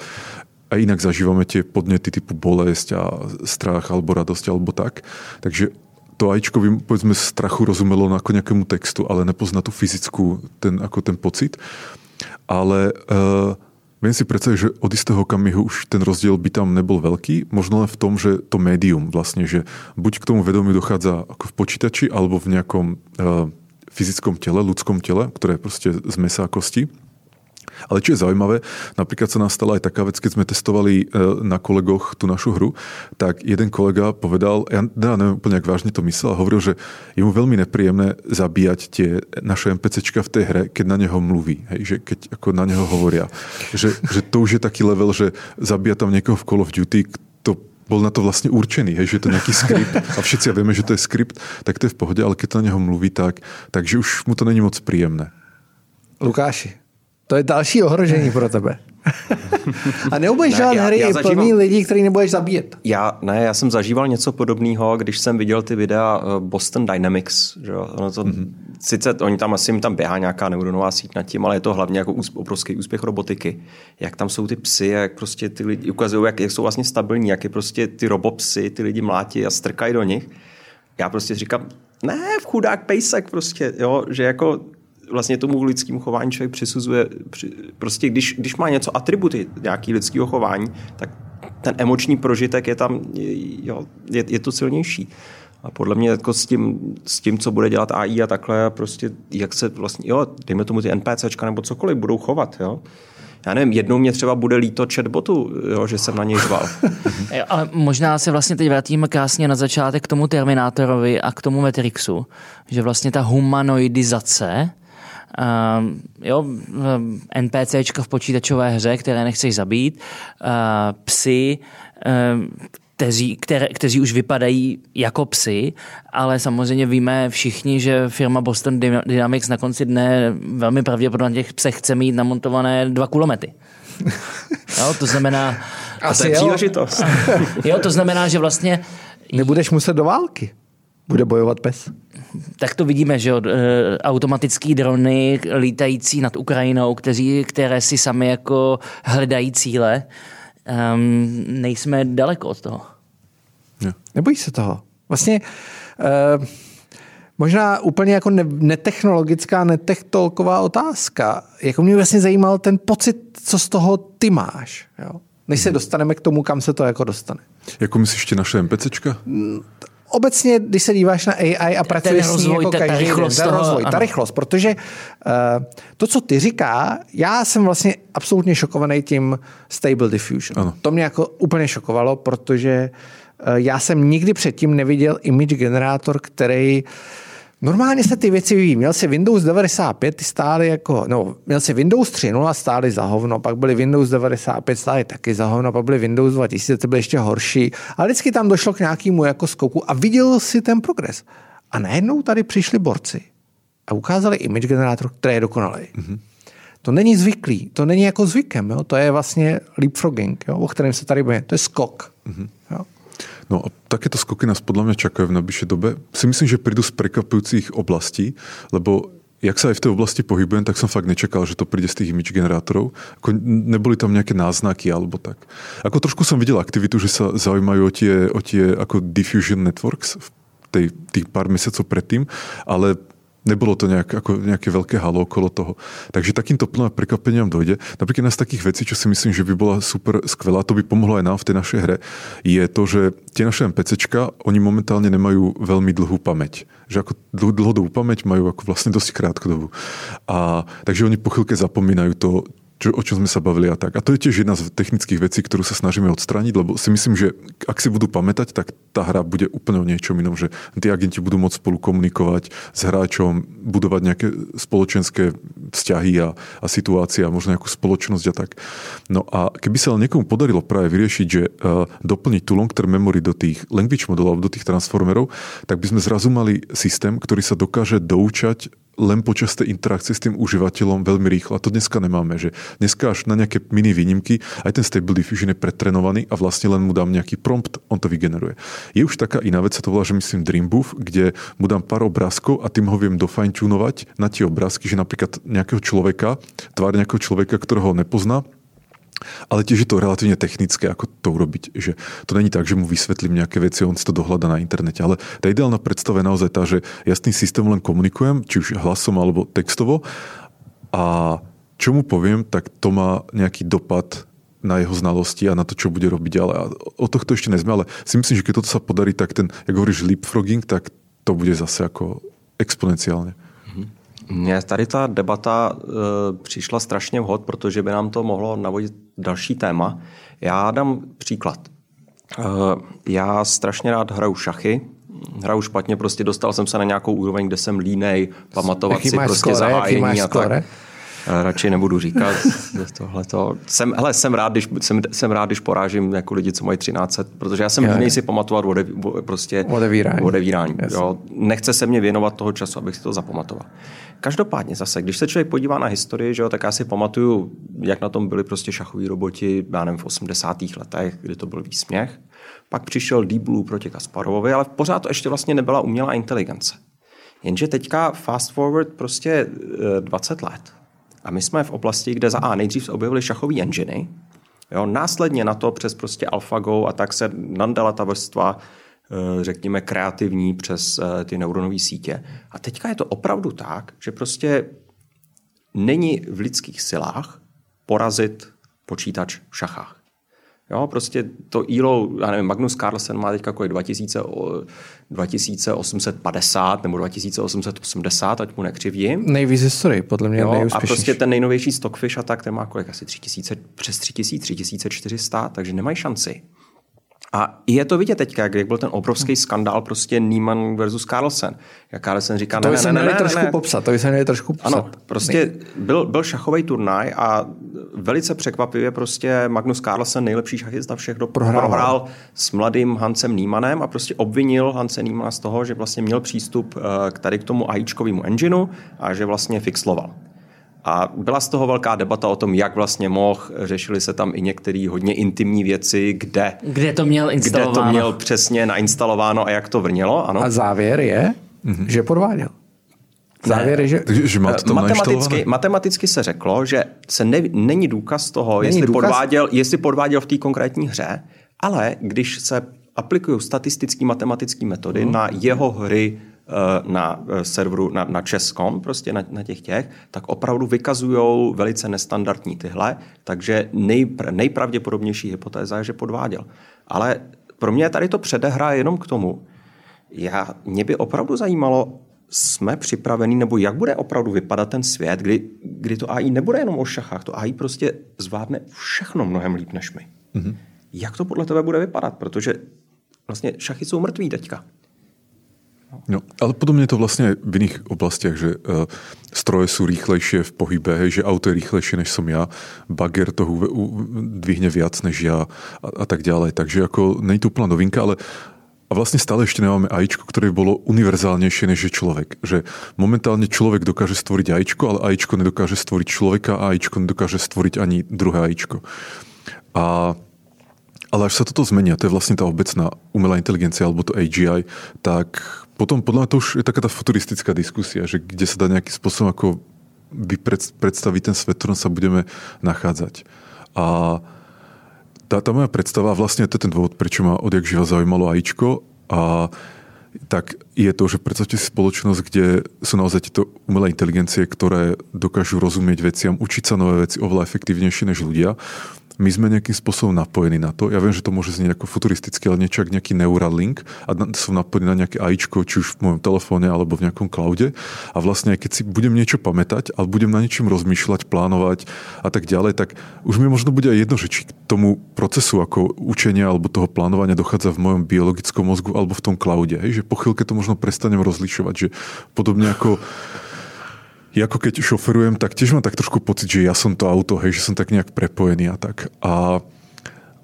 a inak zažívame tie podnety typu bolesť a strach alebo radosť alebo tak. Takže to ajíčko by povedzme strachu rozumelo ako nejakému textu, ale nepozná tú fyzickú, ten, ako ten pocit. Ale uh, viem si predstaviť, že od istého okamihu už ten rozdiel by tam nebol veľký, možno len v tom, že to médium vlastne, že buď k tomu vedomiu dochádza ako v počítači alebo v nejakom uh, fyzickom tele, ľudskom tele, ktoré je proste z mesa a kosti ale čo je zaujímavé, napríklad sa nám stala aj taká vec, keď sme testovali e, na kolegoch tú našu hru, tak jeden kolega povedal, ja neviem úplne, ak vážne to myslel, hovoril, že je mu veľmi nepríjemné zabíjať tie naše NPCčka v tej hre, keď na neho mluví, hej, že keď ako na neho hovoria. Že, že to už je taký level, že zabíja tam niekoho v Call of Duty, to bol na to vlastne určený, hej, že je to nejaký skript a všetci vieme, že to je skript, tak to je v pohode, ale keď na neho mluví tak, takže už mu to není moc príjemné. Lukáši, to je další ohrožení pro tebe. A neubudeš dělat hry já zažíval, plný lidí, který nebudeš zabíjet. Já, ne, já jsem zažíval něco podobného, když jsem viděl ty videa eh, Boston Dynamics. Že? Ono to, mm-hmm. Sice oni tam asi tam běhá nějaká neuronová síť nad tím, ale je to hlavně jako obrovský úspěch robotiky. Jak tam jsou ty psy, jak prostě ty lidi ukazují, jak, jak jsou vlastně stabilní, jak je prostě ty robopsy, ty lidi mlátí a strkají do nich. Já prostě říkám, ne, v chudák pejsek prostě, jo, že jako vlastně tomu lidskému chování člověk přisuzuje, prostě když, když má něco atributy nějaký lidského chování, tak ten emoční prožitek je tam, jo, je, je to silnější. A podle mě jako s, tím, s tím, co bude dělat AI a takhle, prostě jak se vlastně, jo, dejme tomu ty NPCčka nebo cokoliv budou chovat, jo. Já nevím, jednou mě třeba bude líto chatbotu, jo, že jsem na něj žval. Ale možná se vlastně teď vrátíme krásně na začátek k tomu Terminátorovi a k tomu Matrixu, že vlastně ta humanoidizace Uh, jo, NPCčka v počítačové hře, které nechceš zabít, uh, psy, uh, kteří, které, kteří už vypadají jako psy, ale samozřejmě víme všichni, že firma Boston Dynamics na konci dne velmi pravděpodobně na těch psech chce mít namontované dva kulomety. Jo, to znamená... A to je příležitost. Jo, to znamená, že vlastně... Nebudeš muset do války. Bude bojovat pes tak to vidíme, že eh, automatický drony lítající nad Ukrajinou, kteří, které si sami jako hledají cíle. Um, nejsme daleko od toho. Nebojí se toho. Vlastně uh, možná úplně jako ne, netechnologická, netechnologová otázka. Jako mě vlastně zajímal ten pocit, co z toho ty máš. Jo? Než se mhm. dostaneme k tomu, kam se to jako dostane. Jako myslíš ty naše MPCčka? Obecně, když se díváš na AI a pracuješ s ní jako ta, každý ta rychlost, den, ta rozvoj, ta rychlost, protože uh, to, co ty říká, já jsem vlastně absolutně šokovaný tím Stable Diffusion. Ano. To mě jako úplně šokovalo, protože uh, já jsem nikdy předtím neviděl image generátor, který uh, Normálně se ty věci vyvíjí. Měl si Windows 95, ty stály jako, no, měl si Windows 3.0 a stály za hovno, pak byly Windows 95, stály taky za hovno, pak byly Windows 2000, to byly ještě horší. A vždycky tam došlo k nějakému jako skoku a viděl si ten progres. A najednou tady přišli borci a ukázali image generátor, který je dokonalý. Mm-hmm. To není zvyklý, to není jako zvykem, jo? to je vlastně leapfrogging, jo? o kterém se tady bude. To je skok. Mm-hmm. Jo? No a takéto skoky nás podľa mňa čakajú v najbližšej dobe. Si myslím, že prídu z prekvapujúcich oblastí, lebo jak sa aj v tej oblasti pohybujem, tak som fakt nečakal, že to príde z tých image generátorov. Ako neboli tam nejaké náznaky alebo tak. Ako trošku som videl aktivitu, že sa zaujímajú o tie, o tie ako diffusion networks v tej, tých pár mesiacov predtým, ale Nebolo to nejak, ako nejaké veľké halo okolo toho. Takže takýmto prekvapeniam dojde. Napríklad jedna z takých vecí, čo si myslím, že by bola super skvelá, to by pomohlo aj nám v tej našej hre, je to, že tie naše NPCčka, oni momentálne nemajú veľmi dlhú pamäť. Že ako dlhodobú pamäť majú ako vlastne dosť krátkodobú. A, takže oni po chvíľke zapomínajú to, čo, o čom sme sa bavili a tak. A to je tiež jedna z technických vecí, ktorú sa snažíme odstrániť, lebo si myslím, že ak si budú pamätať, tak tá hra bude úplne o niečom inom, že tí agenti budú môcť spolu komunikovať s hráčom, budovať nejaké spoločenské vzťahy a, a situácie a možno nejakú spoločnosť a tak. No a keby sa ale niekomu podarilo práve vyriešiť, že uh, doplniť tú long-term memory do tých language modelov, do tých transformerov, tak by sme zrazu mali systém, ktorý sa dokáže doučať len počas tej interakcie s tým užívateľom veľmi rýchlo. A to dneska nemáme, že dneska až na nejaké mini výnimky aj ten Stable Diffusion je pretrenovaný a vlastne len mu dám nejaký prompt, on to vygeneruje. Je už taká iná vec, sa to volá, že myslím Dreambooth, kde mu dám pár obrázkov a tým ho viem dofine-tunovať na tie obrázky, že napríklad nejakého človeka, tvár nejakého človeka, ktorého ho nepozná, ale tiež je to relatívne technické, ako to urobiť. Že to není tak, že mu vysvetlím nejaké veci, on si to dohľada na internete. Ale tá ideálna predstava je naozaj tá, že ja s tým systémom len komunikujem, či už hlasom alebo textovo a čo mu poviem, tak to má nejaký dopad na jeho znalosti a na to, čo bude robiť ďalej. A o tohto ešte nezme, ale si myslím, že keď toto sa podarí, tak ten, jak hovoríš, leapfrogging, tak to bude zase ako exponenciálne. Mně tady ta debata e, přišla strašně vhod, protože by nám to mohlo navodit další téma. Já dám příklad. E, já strašně rád hraju šachy, hraju špatně, prostě dostal jsem se na nějakou úroveň, kde jsem línej, pamatovat jaký si prostě skore, zahájení a skore? tak. Radši nebudu říkat tohleto. Jsem, hele, jsem, rád, když, jsem, jsem rád, když porážím jako lidi, co mají 13, protože já jsem línej si pamatovat ode, prostě odevírání. odevírání jo. Nechce se mě věnovat toho času, abych si to zapamatoval. Každopádně zase, když se člověk podívá na historii, že jo, tak já si pamatuju, jak na tom byli prostě šachoví roboti, já nevím, v 80. letech, kdy to byl výsměch. Pak přišel Deep Blue proti Kasparovovi, ale pořád to ještě vlastně nebyla umělá inteligence. Jenže teďka fast forward prostě 20 let. A my jsme v oblasti, kde za A nejdřív se objevily šachové enginy, jo, následně na to přes prostě AlphaGo a tak se nadala ta vrstva Eh, řekněme, kreativní přes eh, ty neuronové sítě. A teďka je to opravdu tak, že prostě není v lidských silách porazit počítač v šachách. Jo, prostě to ELO, já nevím, Magnus Carlsen má teďka kolik 2000, 2850 nebo 2880, ať mu nekřivím. Nejvíc historii, podle mě jo, A prostě ten nejnovější Stockfish a tak, ten má kolik asi 3000, přes 3000, 3400, takže nemají šanci. A je to vidět teďka, jak byl ten obrovský skandál prostě Neiman versus Carlsen. Jak Carlsen říká, to ne, se ne, ne, ne, trošku ne. popsat, to se měli trošku popsat. Ano, prostě byl, byl šachový turnaj a velice překvapivě prostě Magnus Carlsen, nejlepší šachista všech, do prohrál. prohrál s mladým Hansem Niemanem a prostě obvinil Hanse Niemana z toho, že vlastně měl přístup eh, k tady k tomu AIčkovému engineu a že vlastně fixloval. A byla z toho velká debata o tom, jak vlastně mohl. Řešili se tam i některé hodně intimní věci, kde, kde to měl instalováno. Kde to měl přesně nainstalováno a jak to vrnělo. Ano. A závěr je, mm-hmm. že podváděl. Závěr je, že, že matematicky, matematicky se řeklo, že se ne, není důkaz toho, není jestli, důkaz? Podváděl, jestli podváděl v té konkrétní hře, ale když se aplikují statistické matematické metody uh-huh. na jeho hry na eh, serveru, na, na Českom, prostě na, na těch těch, tak opravdu vykazují velice nestandardní tyhle, takže nejpr, nejpravděpodobnější hypotéza je, že podváděl. Ale pro mě tady to předehra jenom k tomu, já, mě by opravdu zajímalo, jsme připraveni, nebo jak bude opravdu vypadat ten svět, kdy, kdy to AI nebude jenom o šachách, to AI prostě zvládne všechno mnohem líp než my. Mm-hmm. Jak to podle tebe bude vypadat? Protože vlastně šachy jsou mrtví teďka. No, ale podobne je to vlastne v iných oblastiach, že uh, stroje sú rýchlejšie v pohybe, že auto je rýchlejšie než som ja, bager toho dvihne viac než ja a, a tak ďalej. Takže ako není to úplná novinka, ale a vlastne stále ešte nemáme AIčko, ktoré bolo univerzálnejšie než je človek. Že momentálne človek dokáže stvoriť AIčko, ale AIčko nedokáže stvoriť človeka a AIčko nedokáže stvoriť ani druhé AIčko. A ale až sa toto zmení, a to je vlastne tá obecná umelá inteligencia alebo to AGI, tak potom podľa mňa to už je taká tá futuristická diskusia, že kde sa dá nejakým spôsobom ako predstaviť ten svet, v ktorom sa budeme nachádzať. A tá, tá moja predstava, vlastne to je ten dôvod, prečo ma odjak živa zaujímalo AIčko a tak je to, že predstavte si spoločnosť, kde sú naozaj tieto umelé inteligencie, ktoré dokážu rozumieť veciam, učiť sa nové veci oveľa efektívnejšie než ľudia my sme nejakým spôsobom napojení na to. Ja viem, že to môže znieť ako futuristicky, ale niečo nejaký Neuralink a som napojený na nejaké AIčko, či už v mojom telefóne alebo v nejakom cloude. A vlastne aj keď si budem niečo pamätať, ale budem na niečom rozmýšľať, plánovať a tak ďalej, tak už mi možno bude aj jedno, že či k tomu procesu ako učenia alebo toho plánovania dochádza v mojom biologickom mozgu alebo v tom cloude. Hej? Že po chvíľke to možno prestanem rozlišovať, že podobne ako ja ako keď šoferujem, tak tiež mám tak trošku pocit, že ja som to auto, hej, že som tak nejak prepojený a tak. A,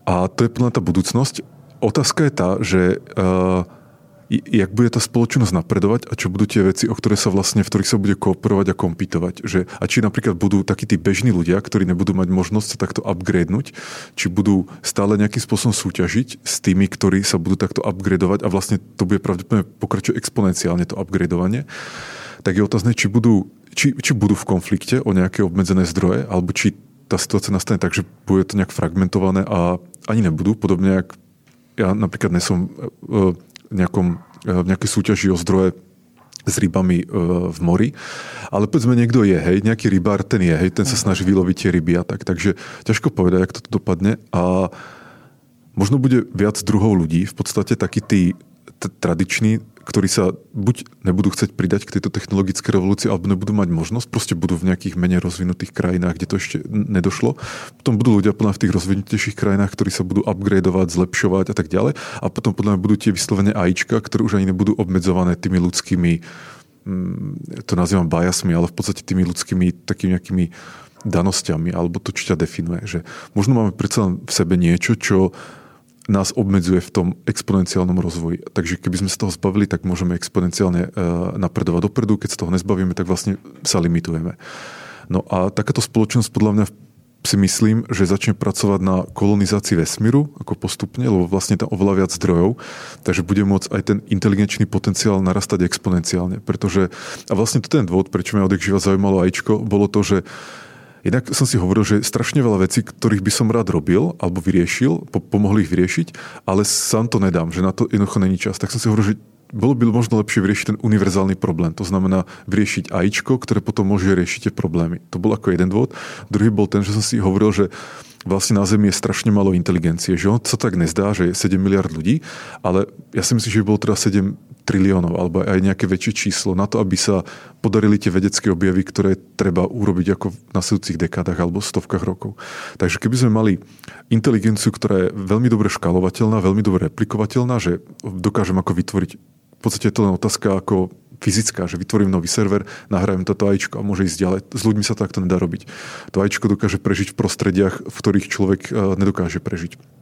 a to je plná tá budúcnosť. Otázka je tá, že uh, jak bude tá spoločnosť napredovať a čo budú tie veci, o ktoré sa vlastne, v ktorých sa bude kooperovať a kompitovať. Že, a či napríklad budú takí tí bežní ľudia, ktorí nebudú mať možnosť sa takto upgradenúť, či budú stále nejakým spôsobom súťažiť s tými, ktorí sa budú takto upgradovať a vlastne to bude pravdepodobne pokračovať exponenciálne to upgradovanie. Tak je otázne, či budú či, či budú v konflikte o nejaké obmedzené zdroje, alebo či tá situácia nastane tak, že bude to nejak fragmentované a ani nebudú, podobne jak ja napríklad nesom e, v, nejakom, e, v nejakej súťaži o zdroje s rybami e, v mori. Ale povedzme, niekto je, hej, nejaký rybár, ten je, hej, ten sa snaží vyloviť tie ryby a tak. Takže ťažko povedať, jak to dopadne. A možno bude viac druhov ľudí, v podstate takí tí tradiční ktorí sa buď nebudú chcieť pridať k tejto technologické revolúcii, alebo nebudú mať možnosť, proste budú v nejakých menej rozvinutých krajinách, kde to ešte nedošlo. Potom budú ľudia plná v tých rozvinutejších krajinách, ktorí sa budú upgradeovať, zlepšovať a tak ďalej. A potom podľa mňa budú tie vyslovené AIčka, ktoré už ani nebudú obmedzované tými ľudskými, mm, to nazývam biasmi, ale v podstate tými ľudskými takými nejakými danosťami, alebo to, čo ťa definuje. Že možno máme predsa v sebe niečo, čo nás obmedzuje v tom exponenciálnom rozvoji. Takže keby sme sa toho zbavili, tak môžeme exponenciálne e, napredovať dopredu. Keď sa toho nezbavíme, tak vlastne sa limitujeme. No a takáto spoločnosť podľa mňa si myslím, že začne pracovať na kolonizácii vesmíru ako postupne, lebo vlastne tam oveľa viac zdrojov, takže bude môcť aj ten inteligenčný potenciál narastať exponenciálne. Pretože, a vlastne to ten dôvod, prečo ma odek živa zaujímalo ajčko, bolo to, že Inak som si hovoril, že strašne veľa vecí, ktorých by som rád robil alebo vyriešil, po- pomohli ich vyriešiť, ale sám to nedám, že na to jednoducho není čas. Tak som si hovoril, že bolo by možno lepšie vyriešiť ten univerzálny problém. To znamená vyriešiť AIčko, ktoré potom môže riešiť tie problémy. To bol ako jeden dôvod. Druhý bol ten, že som si hovoril, že vlastne na Zemi je strašne malo inteligencie. Že on sa tak nezdá, že je 7 miliard ľudí, ale ja si myslím, že by bolo teda 7 triliónov alebo aj nejaké väčšie číslo na to, aby sa podarili tie vedecké objavy, ktoré treba urobiť ako v nasledujúcich dekádach alebo stovkách rokov. Takže keby sme mali inteligenciu, ktorá je veľmi dobre škálovateľná, veľmi dobre replikovateľná, že dokážem ako vytvoriť v podstate je to len otázka ako fyzická, že vytvorím nový server, nahrajem toto ajčko a môže ísť ďalej. S ľuďmi sa to takto nedá robiť. To ajčko dokáže prežiť v prostrediach, v ktorých človek eh, nedokáže prežiť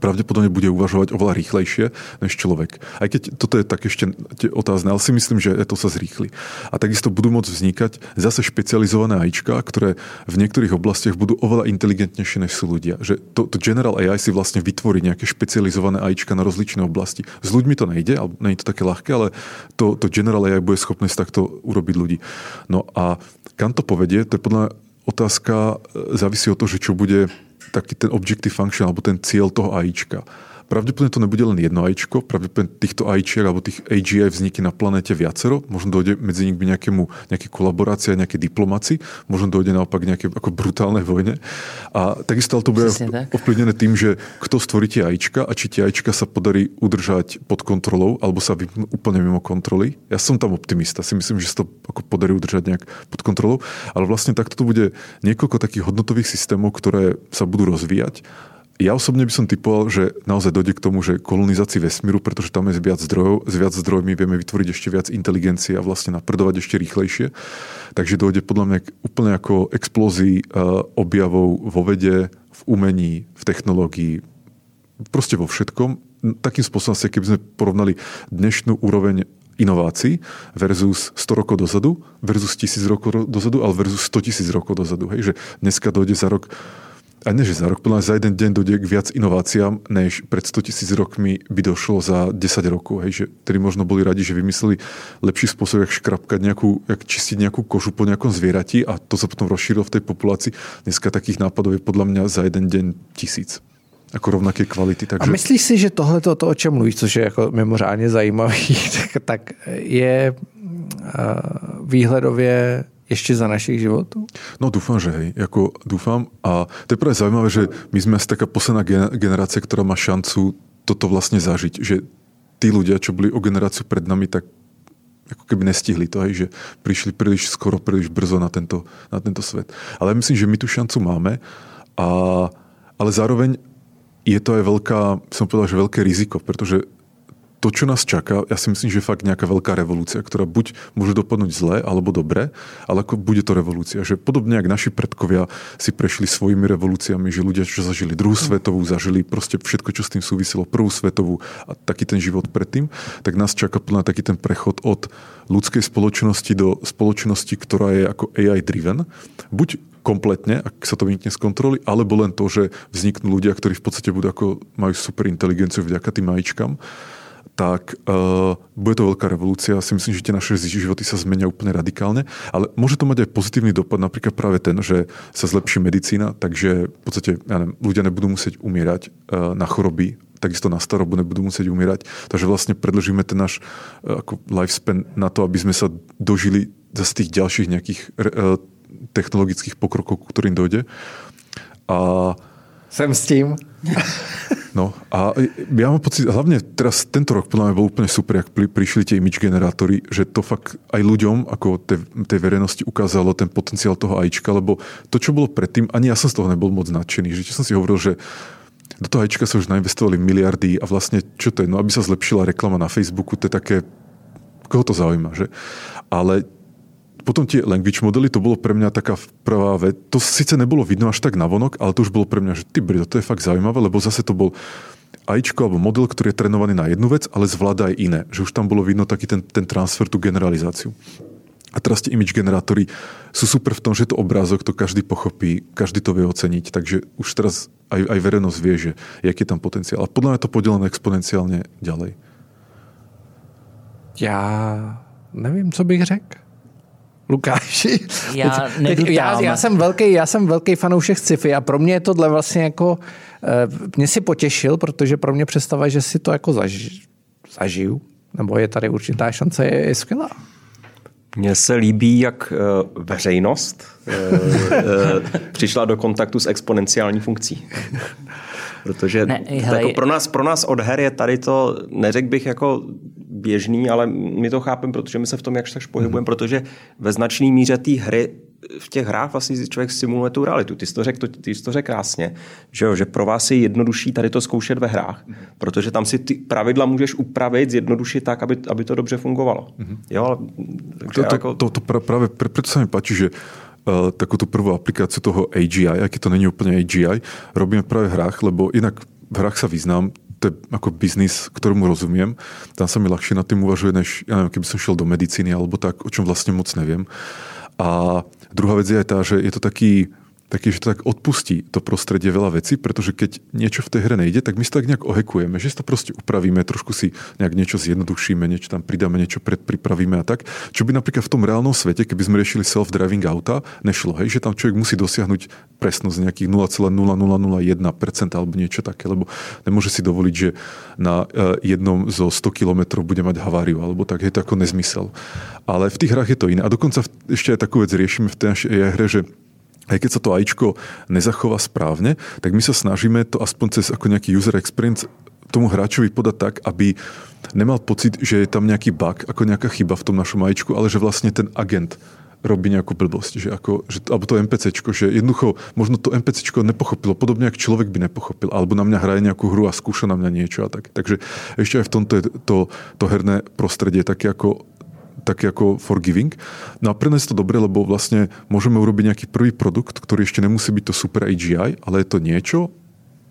pravdepodobne bude uvažovať oveľa rýchlejšie než človek. Aj keď toto je tak ešte otázne, ale si myslím, že to sa zrýchli. A takisto budú môcť vznikať zase špecializované AIčka, ktoré v niektorých oblastiach budú oveľa inteligentnejšie než sú ľudia. Že to, to General AI si vlastne vytvorí nejaké špecializované AIčka na rozličné oblasti. S ľuďmi to nejde, alebo nie je to také ľahké, ale to, to General AI bude schopné takto urobiť ľudí. No a kam to povedie, to je podľa otázka, e, závisí od toho, že čo bude taký ten objective function alebo ten cieľ toho AIčka. Pravdepodobne to nebude len jedno AIčko, pravdepodobne týchto AIčiek alebo tých AGI vznikne na planéte viacero, možno dojde medzi nimi k nejakému, nejaké kolaborácie, nejaké diplomaci, možno dojde naopak nejaké ako brutálnej vojne. A takisto ale to bude tak. ovplyvnené tým, že kto stvorí tie AIčka a či tie AIčka sa podarí udržať pod kontrolou alebo sa vypnú úplne mimo kontroly. Ja som tam optimista, si myslím, že sa to ako podarí udržať nejak pod kontrolou, ale vlastne takto to bude niekoľko takých hodnotových systémov, ktoré sa budú rozvíjať ja osobne by som typoval, že naozaj dojde k tomu, že kolonizácii vesmíru, pretože tam je viac zdrojov, s viac zdrojmi vieme vytvoriť ešte viac inteligencie a vlastne napredovať ešte rýchlejšie. Takže dojde podľa mňa úplne ako explózii eh, objavov vo vede, v umení, v technológii, proste vo všetkom. Takým spôsobom, keby sme porovnali dnešnú úroveň inovácií versus 100 rokov dozadu, versus 1000 rokov dozadu, ale versus 100 tisíc rokov dozadu. Hej, že dneska dojde za rok a nie, že za rok, podľa za jeden deň dojde k viac inováciám, než pred 100 tisíc rokmi by došlo za 10 rokov. Hej, že ktorí možno boli radi, že vymysleli lepší spôsob, jak škrapkať nejakú, jak čistiť nejakú kožu po nejakom zvierati a to sa potom rozšírilo v tej populácii. Dneska takých nápadov je podľa mňa za jeden deň tisíc jako rovnaké kvality. Takže... A myslíš si, že tohle to, o čem mluvíš, což je jako mimořádně zajímavý, tak, tak je uh, výhledově ještě za našich životů? No dúfam, že hej. Jako, dúfam. A to je právě zajímavé, že my jsme asi taká posledná generace, která má šancu toto vlastně zažiť. Že tí ľudia, čo boli o generáciu pred nami, tak ako keby nestihli to, hej, že prišli príliš skoro, príliš brzo na tento, na tento svet. Ale myslím, že my tu šancu máme, a, ale zároveň je to aj veľká, som povedal, že veľké riziko, pretože to, čo nás čaká, ja si myslím, že je fakt nejaká veľká revolúcia, ktorá buď môže dopadnúť zle alebo dobre, ale ako bude to revolúcia. Že podobne, jak naši predkovia si prešli svojimi revolúciami, že ľudia, čo zažili druhú svetovú, zažili proste všetko, čo s tým súviselo, prvú svetovú a taký ten život predtým, tak nás čaká plná taký ten prechod od ľudskej spoločnosti do spoločnosti, ktorá je ako AI driven. Buď kompletne, ak sa to vymkne z kontroly, alebo len to, že vzniknú ľudia, ktorí v podstate budú ako, majú super inteligenciu vďaka tým majičkám tak uh, bude to veľká revolúcia. Si myslím, že tie naše životy sa zmenia úplne radikálne, ale môže to mať aj pozitívny dopad, napríklad práve ten, že sa zlepší medicína, takže v podstate ja neviem, ľudia nebudú musieť umierať uh, na choroby, takisto na starobu nebudú musieť umierať. Takže vlastne predložíme ten náš uh, ako lifespan na to, aby sme sa dožili z tých ďalších nejakých uh, technologických pokrokov, ktorým dojde. A... Jsem s tím. No a ja mám pocit, hlavne teraz tento rok podľa mňa bol úplne super, jak prišli tie image generátory, že to fakt aj ľuďom, ako tej, tej verejnosti ukázalo ten potenciál toho AIčka, lebo to, čo bolo predtým, ani ja som z toho nebol moc nadšený, že som si hovoril, že do toho AIčka sa už nainvestovali miliardy a vlastne čo to je, no aby sa zlepšila reklama na Facebooku, to je také, koho to zaujíma, že? Ale potom tie language modely, to bolo pre mňa taká prvá vec. To síce nebolo vidno až tak navonok, ale to už bolo pre mňa, že ty brdo, to je fakt zaujímavé, lebo zase to bol AIčko alebo model, ktorý je trénovaný na jednu vec, ale zvláda aj iné. Že už tam bolo vidno taký ten, ten transfer, tú generalizáciu. A teraz tie image generátory sú super v tom, že to obrázok, to každý pochopí, každý to vie oceniť, takže už teraz aj, aj verejnosť vie, že jaký je tam potenciál. A podľa mňa to podelené exponenciálne ďalej. Já nevím, co bych řekl. Lukáši. Já, Teď, já, já, jsem velký, já jsem velký fanoušek sci-fi a pro mě je tohle vlastně jako, eh, mě si potěšil, protože pro mě představa, že si to jako zaži, zažiju, nebo je tady určitá šance, je, je skvělá. Mně se líbí, jak uh, veřejnost uh, přišla do kontaktu s exponenciální funkcí. Protože ne, hele, jako pro, nás, pro nás od her je tady to, neřekl bych jako běžný, ale my to chápeme, protože my se v tom jakž tak pohybujeme, mm. protože ve značné míře té hry v těch hrách vlastně člověk simuluje tu realitu. Ty jsi to řekl, ty jsi to řekl krásně, že, jo, že pro vás je jednodušší tady to zkoušet ve hrách, mm. protože tam si ty pravidla můžeš upravit, zjednodušit tak, aby, aby to dobře fungovalo. Mm. Jo, ale, to, to, jako... to, to právě proto se mi páči, že uh, takú tú prvú aplikáciu toho AGI, aký to není úplne AGI, robíme práve v hrách, lebo inak v hrách sa význam, to je ako biznis, ktorému rozumiem. Tam sa mi ľahšie nad tým uvažuje, než ja neviem, keby som šiel do medicíny alebo tak, o čom vlastne moc neviem. A druhá vec je aj tá, že je to taký taký, že to tak odpustí to prostredie veľa vecí, pretože keď niečo v tej hre nejde, tak my si tak nejak ohekujeme, že si to proste upravíme, trošku si nejak niečo zjednodušíme, niečo tam pridáme, niečo predpripravíme a tak. Čo by napríklad v tom reálnom svete, keby sme riešili self-driving auta, nešlo, hej, že tam človek musí dosiahnuť presnosť nejakých 0,0001% alebo niečo také, lebo nemôže si dovoliť, že na e, jednom zo 100 km bude mať haváriu, alebo tak je to ako nezmysel. Ale v tých hrách je to iné. A dokonca ešte aj takú vec riešime v tej našej hre, že aj keď sa to AIčko nezachová správne, tak my sa snažíme to aspoň cez ako nejaký user experience tomu hráčovi podať tak, aby nemal pocit, že je tam nejaký bug, ako nejaká chyba v tom našom AIčku, ale že vlastne ten agent robí nejakú blbosť, že ako, že, alebo to NPCčko, že jednoducho možno to NPCčko nepochopilo, podobne ako človek by nepochopil, alebo na mňa hraje nejakú hru a skúša na mňa niečo a tak. Takže ešte aj v tomto je to, to herné prostredie také ako také ako forgiving. No a pre nás je to dobré, lebo vlastne môžeme urobiť nejaký prvý produkt, ktorý ešte nemusí byť to super AGI, ale je to niečo,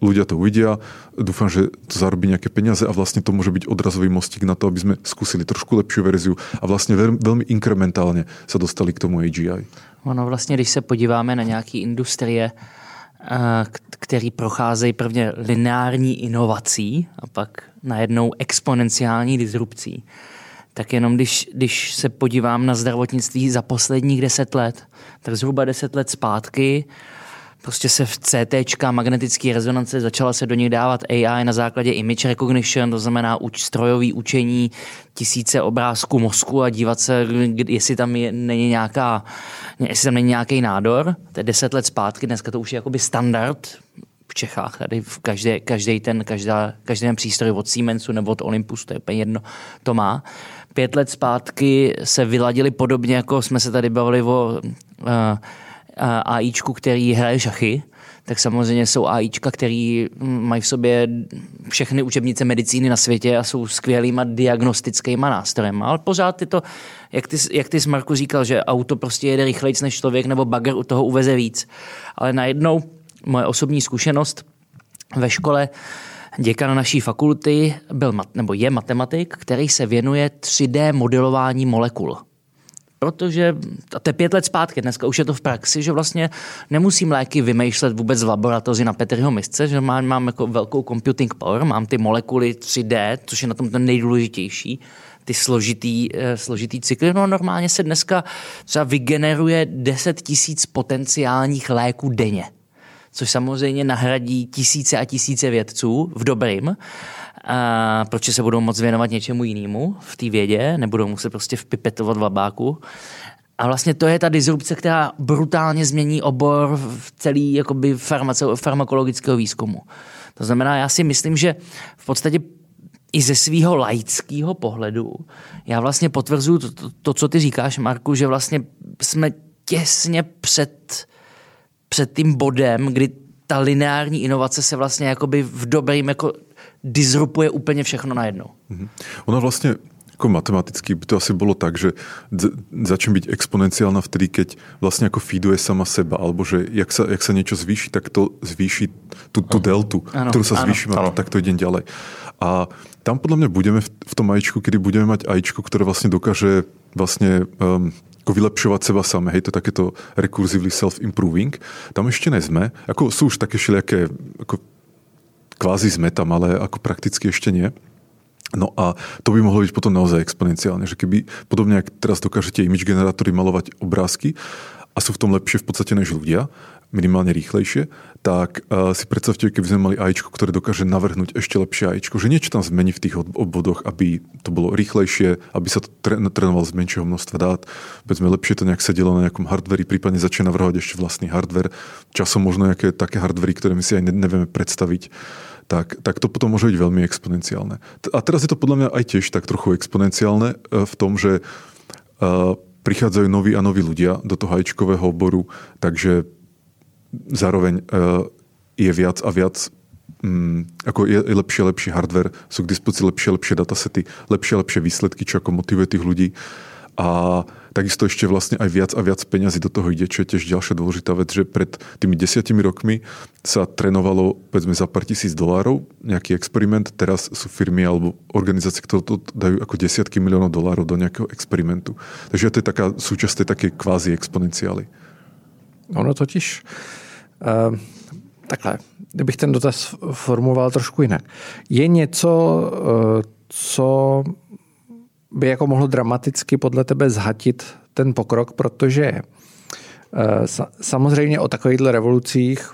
ľudia to uvidia, dúfam, že to zarobí nejaké peniaze a vlastne to môže byť odrazový mostík na to, aby sme skúsili trošku lepšiu verziu a vlastne veľmi inkrementálne sa dostali k tomu AGI. Ono vlastně, když se podíváme na nějaké industrie, eh, který procházejí prvně lineární inovací a pak najednou exponenciální disrupcí, tak jenom když, když se podívám na zdravotnictví za posledních deset let, tak zhruba deset let zpátky prostě se v CT, magnetické rezonance, začala se do nich dávat AI na základě image recognition, to znamená uč, strojový učení tisíce obrázků mozku a dívat se, jestli tam je, není nějaká, jestli tam není nějaký nádor. To je deset let zpátky, dneska to už je jakoby standard v Čechách, tady v každé, každý ten, každá, každý ten přístroj od Siemensu nebo od Olympusu, to je úplně jedno, to má. Pět let zpátky se vyladili podobně, jako jsme se tady bavili o uh, AIčku, který hraje šachy, tak samozřejmě jsou AIčka, který mají v sobě všechny učebnice medicíny na světě a jsou skvělýma diagnostickýma nástrojem. Ale pořád je to, jak ty, jak ty Marku říkal, že auto prostě jede rychleji než člověk nebo bagger u toho uveze víc. Ale najednou moje osobní zkušenost ve škole děkan naší fakulty byl, nebo je matematik, který se věnuje 3D modelování molekul. Protože, a to je pět let zpátky, dneska už je to v praxi, že vlastně nemusím léky vymýšlet vůbec v laboratoři na Petriho misce, že mám, mám jako velkou computing power, mám ty molekuly 3D, což je na tom to nejdůležitější, ty složitý, eh, složitý cykly. No normálně se dneska třeba vygeneruje 10 tisíc potenciálních léků denně což samozřejmě nahradí tisíce a tisíce vědců v dobrým, a protože se budou moc věnovat něčemu jinému v té vědě, nebudou muset prostě vpipetovat v labáku. A vlastně to je ta disrupce, která brutálně změní obor v celý jakoby farmakologického výzkumu. To znamená, já si myslím, že v podstatě i ze svého laického pohledu já vlastně potvrzuju to, to, to, co ty říkáš, Marku, že vlastně jsme těsně před před tím bodem, kdy ta lineární inovace se vlastně jakoby v dobrým jako disrupuje úplně všechno najednou. Mm-hmm. Ona vlastně jako matematicky by to asi bylo tak, že začne být exponenciálna vtedy, keď vlastně jako feeduje sama seba, alebo že jak se, jak se něco zvýší, tak to zvýší tu, tu deltu, ano, kterou se zvýší, ano. tak to jde ďalej. A tam podle mě budeme v, v tom ajíčku, kdy budeme mať ajíčko, které vlastně dokáže vlastně um, jako vylepšovat seba sami, hej, to takéto recursively self-improving. Tam ještě nejsme, jako jsou už také všelijaké, jako kvázi sme tam, ale jako prakticky ještě nie. No a to by mohlo byť potom naozaj exponenciálne, že keby podobně jak teraz dokážete image generátory malovať obrázky a sú v tom lepšie v podstate než ľudia, minimálne rýchlejšie, tak uh, si predstavte, keby sme mali AIčko, ktoré dokáže navrhnúť ešte lepšie AIčko, že niečo tam zmení v tých obvodoch, aby to bolo rýchlejšie, aby sa to trénovalo z menšieho množstva dát, povedzme lepšie to nejak sedelo na nejakom hardveri, prípadne začne navrhovať ešte vlastný hardware, časom možno nejaké také hardvery, ktoré my si aj nevieme predstaviť tak, tak to potom môže byť veľmi exponenciálne. A teraz je to podľa mňa aj tiež tak trochu exponenciálne e, v tom, že uh, prichádzajú noví a noví ľudia do toho hajčkového oboru, takže zároveň uh, je viac a viac um, ako je lepší a lepší hardware, sú k dispozícii lepšie a lepšie datasety, lepšie a lepšie výsledky, čo ako motivuje tých ľudí. A takisto ešte vlastne aj viac a viac peňazí do toho ide, čo je tiež ďalšia dôležitá vec, že pred tými desiatimi rokmi sa trénovalo povedzme za pár tisíc dolárov nejaký experiment, teraz sú firmy alebo organizácie, ktoré to dajú ako desiatky miliónov dolárov do nejakého experimentu. Takže to je taká súčasť tej také kvázi exponenciály. Ono totiž uh, takhle, kdybych ten dotaz formuloval trošku jinak. Je něco, uh, co by jako mohlo dramaticky podle tebe zhatit ten pokrok, protože eh, samozřejmě o takovýchhle revolucích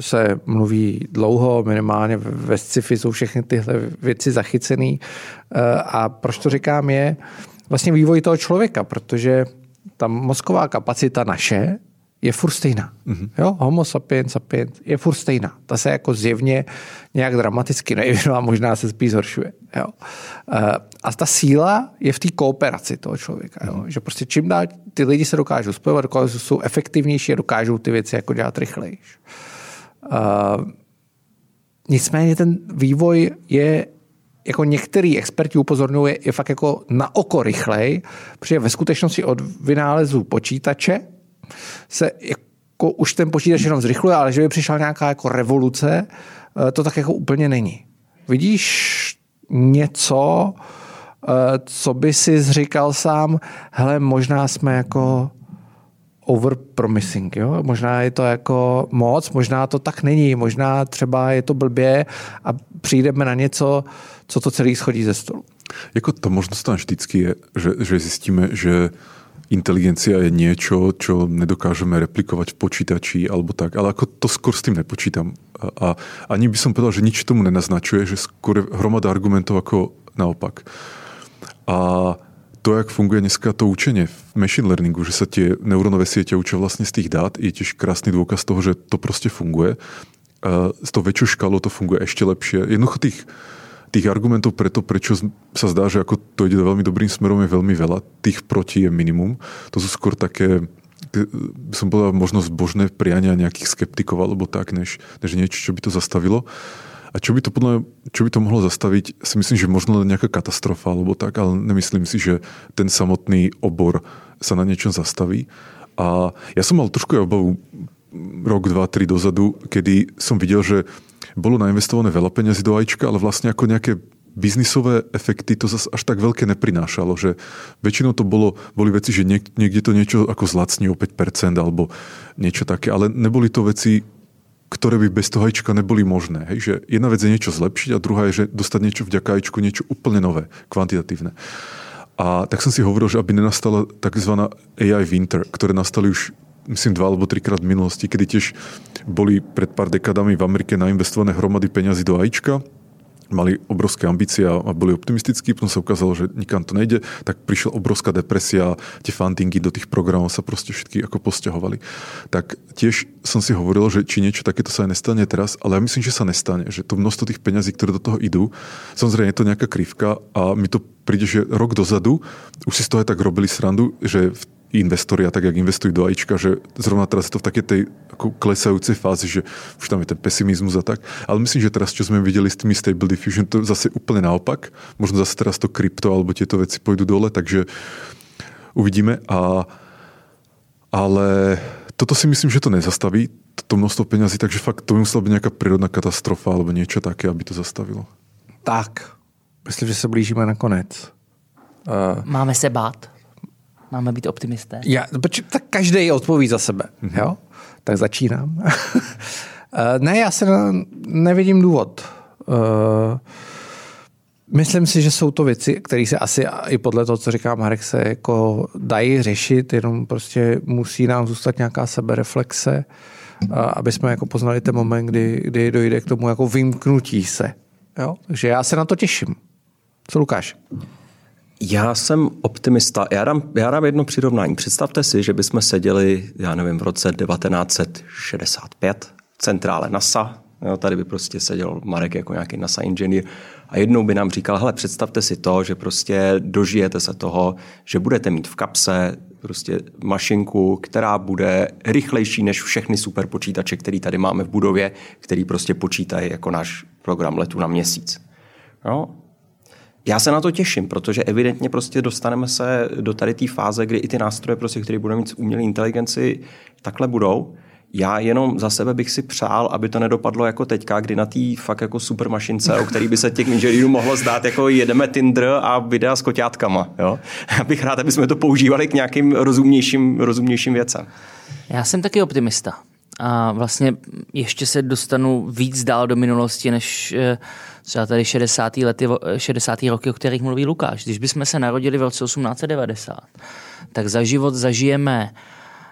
se mluví dlouho, minimálně ve sci-fi jsou všechny tyhle věci zachycené. Eh, a proč to říkám je vlastně vývoj toho člověka, protože ta mozková kapacita naše je furt stejná. Mm-hmm. Jo? Homo sapiens sapiens je furt stejná. Ta se jako zjevně nějak dramaticky nevyvinula, možná se spíš zhoršuje. Jo? Eh, a ta síla je v té kooperaci toho člověka. Jo? Mm-hmm. Že prostě čím dál ty lidi se dokážou spojovat, dokážou, jsou efektivnější a dokážou ty věci jako dělat rychleji. Uh, nicméně ten vývoj je jako některý experti upozorňují, je fakt jako na oko rychlej, protože ve skutečnosti od vynálezu počítače se jako už ten počítač jenom zrychluje, ale že by přišla nějaká jako revoluce, eh, to tak jako úplně není. Vidíš něco, eh, co by si zříkal sám, hele, možná jsme jako overpromising, jo? Možná je to jako moc, možná to tak není, možná třeba je to blbě a přijdeme na něco, co to celý schodí ze stolu. Jako to možnost tam vždycky je, že, že zjistíme, že inteligencia je niečo, čo nedokážeme replikovať v počítači alebo tak, ale ako to skôr s tým nepočítam. A, a ani by som povedal, že nič tomu nenaznačuje, že skôr hromada argumentov ako naopak. A to, jak funguje dneska to učenie v machine learningu, že sa tie neurónové siete učia vlastne z tých dát, je tiež krásny dôkaz toho, že to proste funguje. S tou väčšou škálou to funguje ešte lepšie. Jednoducho tých, tých argumentov preto, prečo sa zdá, že ako to ide veľmi dobrým smerom, je veľmi veľa. Tých proti je minimum. To sú skôr také som povedal, možno zbožné priania nejakých skeptikov alebo tak, než, než niečo, čo by to zastavilo. A čo by to, podľa, čo by to mohlo zastaviť, si myslím, že možno nejaká katastrofa alebo tak, ale nemyslím si, že ten samotný obor sa na niečom zastaví. A ja som mal trošku obavu rok, dva, tri dozadu, kedy som videl, že bolo nainvestované veľa peniazy do AIčka, ale vlastne ako nejaké biznisové efekty to zase až tak veľké neprinášalo, že väčšinou to bolo, boli veci, že niekde to niečo ako zlacní o 5% alebo niečo také, ale neboli to veci, ktoré by bez toho ajčka neboli možné. Hej? Že jedna vec je niečo zlepšiť a druhá je, že dostať niečo vďaka ajčku, niečo úplne nové, kvantitatívne. A tak som si hovoril, že aby nenastala tzv. AI winter, ktoré nastali už myslím dva alebo trikrát v minulosti, kedy tiež boli pred pár dekadami v Amerike nainvestované hromady peňazí do AIčka mali obrovské ambície a boli optimistickí, potom sa ukázalo, že nikam to nejde, tak prišla obrovská depresia, tie fundingy do tých programov sa proste všetky ako posťahovali. Tak tiež som si hovoril, že či niečo takéto sa aj nestane teraz, ale ja myslím, že sa nestane, že to množstvo tých peňazí, ktoré do toho idú, samozrejme je to nejaká krivka a mi to príde, že rok dozadu už si z toho tak robili srandu, že v investori a tak, jak investujú do AIčka, že zrovna teraz je to v takej tej ako klesajúcej fázi, že už tam je ten pesimizmus a tak. Ale myslím, že teraz, čo sme videli s tými Stable Diffusion, to zase úplne naopak. Možno zase teraz to krypto alebo tieto veci pôjdu dole, takže uvidíme. A, ale toto si myslím, že to nezastaví, to množstvo peňazí, takže fakt to by musela byť nejaká prírodná katastrofa alebo niečo také, aby to zastavilo. Tak, myslím, že se blížíme na konec. Uh... Máme se bát? Máme být optimisté? Já, tak každý odpoví za sebe. Mm-hmm. Jo? Tak začínám. Eh, ne, já se nevidím důvod. Uh, myslím si, že jsou to věci, které se asi i podle toho, co říká Marek, se jako dají řešit, jenom prostě musí nám zůstat nějaká sebereflexe, aby jsme jako poznali ten moment, kdy, kdy dojde k tomu jako vymknutí se. Jo? Takže já se na to těším. Co Lukáš? Já jsem optimista. Já dám, já dám jedno přirovnání. Představte si, že bychom seděli, já nevím, v roce 1965 v centrále NASA. Jo, tady by prostě seděl Marek jako nějaký NASA inženýr a jednou by nám říkal, hele, představte si to, že prostě dožijete se toho, že budete mít v kapse prostě mašinku, která bude rychlejší než všechny superpočítače, který tady máme v budově, který prostě počítají jako náš program letu na měsíc. Jo? Já se na to těším, protože evidentně prostě dostaneme se do tady té fáze, kdy i ty nástroje, prostě, které budeme mít umělé inteligenci, takhle budou. Já jenom za sebe bych si přál, aby to nedopadlo jako teďka, kdy na té fakt jako super mašince, o který by se těch inženýrů mohlo zdát, jako jedeme Tinder a videa s koťátkama. Jo? Já bych rád, aby jsme to používali k nějakým rozumnějším, rozumnějším věcem. Já jsem taky optimista. A vlastně ještě se dostanu víc dál do minulosti, než eh, třeba tady 60. Lety, 60. roky, o kterých mluví Lukáš. Když bychom se narodili v roce 1890, tak za život zažijeme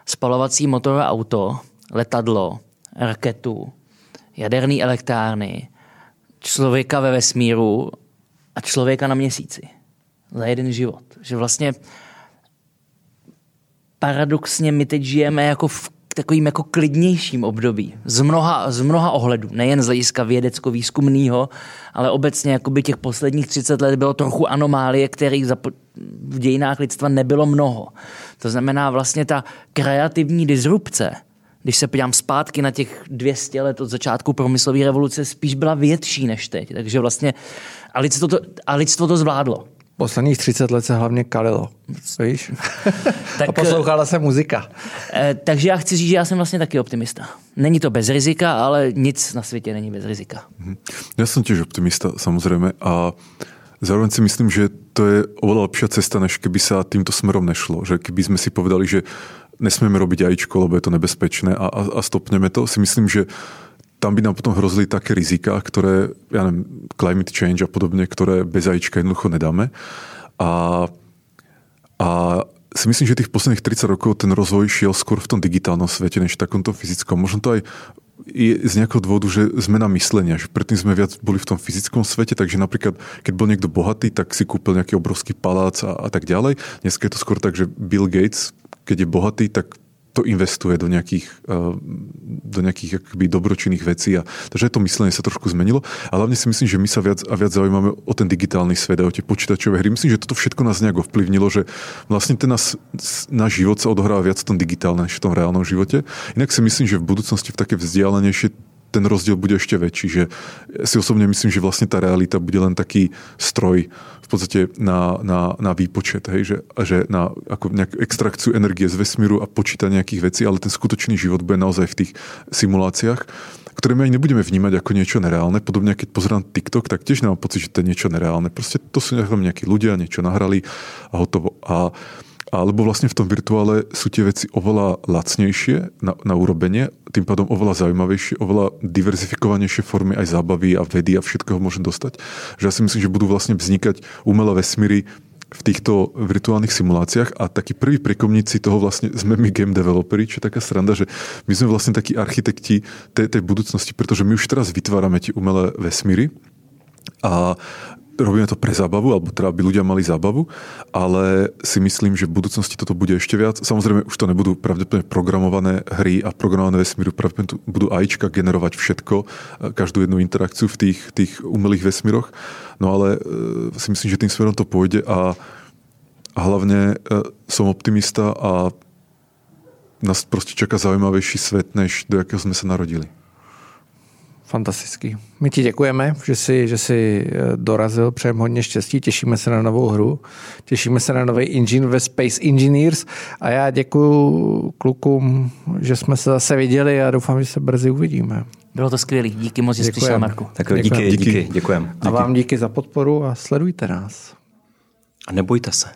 spalovací motorové auto, letadlo, raketu, jaderné elektrárny, člověka ve vesmíru a člověka na měsíci. Za jeden život. Že vlastně paradoxně my teď žijeme jako v takovým jako klidnějším období. Z mnoha, z mnoha ohledů. Nejen z hlediska vědecko-výzkumného, ale obecně jakoby těch posledních 30 let bylo trochu anomálie, kterých v dějinách lidstva nebylo mnoho. To znamená vlastně ta kreativní disrupce, když se podívám zpátky na těch 200 let od začátku promyslové revoluce, spíš byla větší než teď. Takže vlastně a lidstvo to, a lidstvo to zvládlo. Posledních 30 let se hlavně kalilo, víš? tak, a poslouchala se muzika. Eh, takže já chci říct, že já jsem vlastně taky optimista. Není to bez rizika, ale nic na světě není bez rizika. Mhm. Já jsem těž optimista, samozřejmě. A zároveň si myslím, že to je oveľa lepšia cesta, než keby sa týmto smerom nešlo. Že keby sme si povedali, že nesmieme robiť ajíčko, lebo je to nebezpečné a, a, a stopneme to, si myslím, že tam by nám potom hrozili také rizika, ktoré, ja neviem, climate change a podobne, ktoré bez ajíčka jednoducho nedáme. A, a si myslím, že tých posledných 30 rokov ten rozvoj šiel skôr v tom digitálnom svete, než v takomto fyzickom. Možno to aj je z nejakého dôvodu, že zmena myslenia, že predtým sme viac boli v tom fyzickom svete, takže napríklad, keď bol niekto bohatý, tak si kúpil nejaký obrovský palác a, a tak ďalej. Dneska je to skôr tak, že Bill Gates, keď je bohatý, tak to investuje do nejakých, eh, do nejakých akoby dobročinných vecí. A, takže to myslenie sa trošku zmenilo. A hlavne si myslím, že my sa viac a viac zaujímame o ten digitálny svet a o tie počítačové hry. Myslím, že toto všetko nás nejak ovplyvnilo, že vlastne ten nás, náš život sa odohráva viac v tom digitálnom než v tom reálnom živote. Inak si myslím, že v budúcnosti v také vzdialenejšie ten rozdiel bude ešte väčší. Že si osobne myslím, že vlastne tá realita bude len taký stroj v podstate na, na, na výpočet, hej? Že, že na ako nejakú extrakciu energie z vesmíru a počíta nejakých vecí, ale ten skutočný život bude naozaj v tých simuláciách ktoré my ani nebudeme vnímať ako niečo nereálne. Podobne, keď pozerám TikTok, tak tiež nemám pocit, že to je niečo nereálne. Proste to sú nejakí ľudia, niečo nahrali a hotovo. A alebo vlastne v tom virtuále sú tie veci oveľa lacnejšie na, na urobenie, tým pádom oveľa zaujímavejšie, oveľa diverzifikovanejšie formy aj zábavy a vedy a všetkého môžem dostať. Že ja si myslím, že budú vlastne vznikať umelé vesmíry v týchto virtuálnych simuláciách a takí prví prekomníci toho vlastne sme my game developeri, čo je taká sranda, že my sme vlastne takí architekti tej, tej budúcnosti, pretože my už teraz vytvárame tie umelé vesmíry a robíme to pre zábavu, alebo teda by ľudia mali zábavu, ale si myslím, že v budúcnosti toto bude ešte viac. Samozrejme, už to nebudú pravdepodobne programované hry a programované vesmíru, pravdepodobne budú AIčka generovať všetko, každú jednu interakciu v tých, tých umelých vesmíroch. No ale e, si myslím, že tým smerom to pôjde a, hlavne e, som optimista a nás proste čaká zaujímavejší svet, než do jakého sme sa narodili. Fantastický. My ti děkujeme, že jsi, že jsi eh, dorazil, přejeme hodně štěstí, těšíme se na novou hru, těšíme se na nový engine ve Space Engineers a já děkuji klukům, že jsme se zase viděli a doufám, že se brzy uvidíme. Bylo to skvělé, díky moc, že jsi přišel, Marku. Tak díky, díky, díky, děkujeme. A vám díky za podporu a sledujte nás. A nebojte se.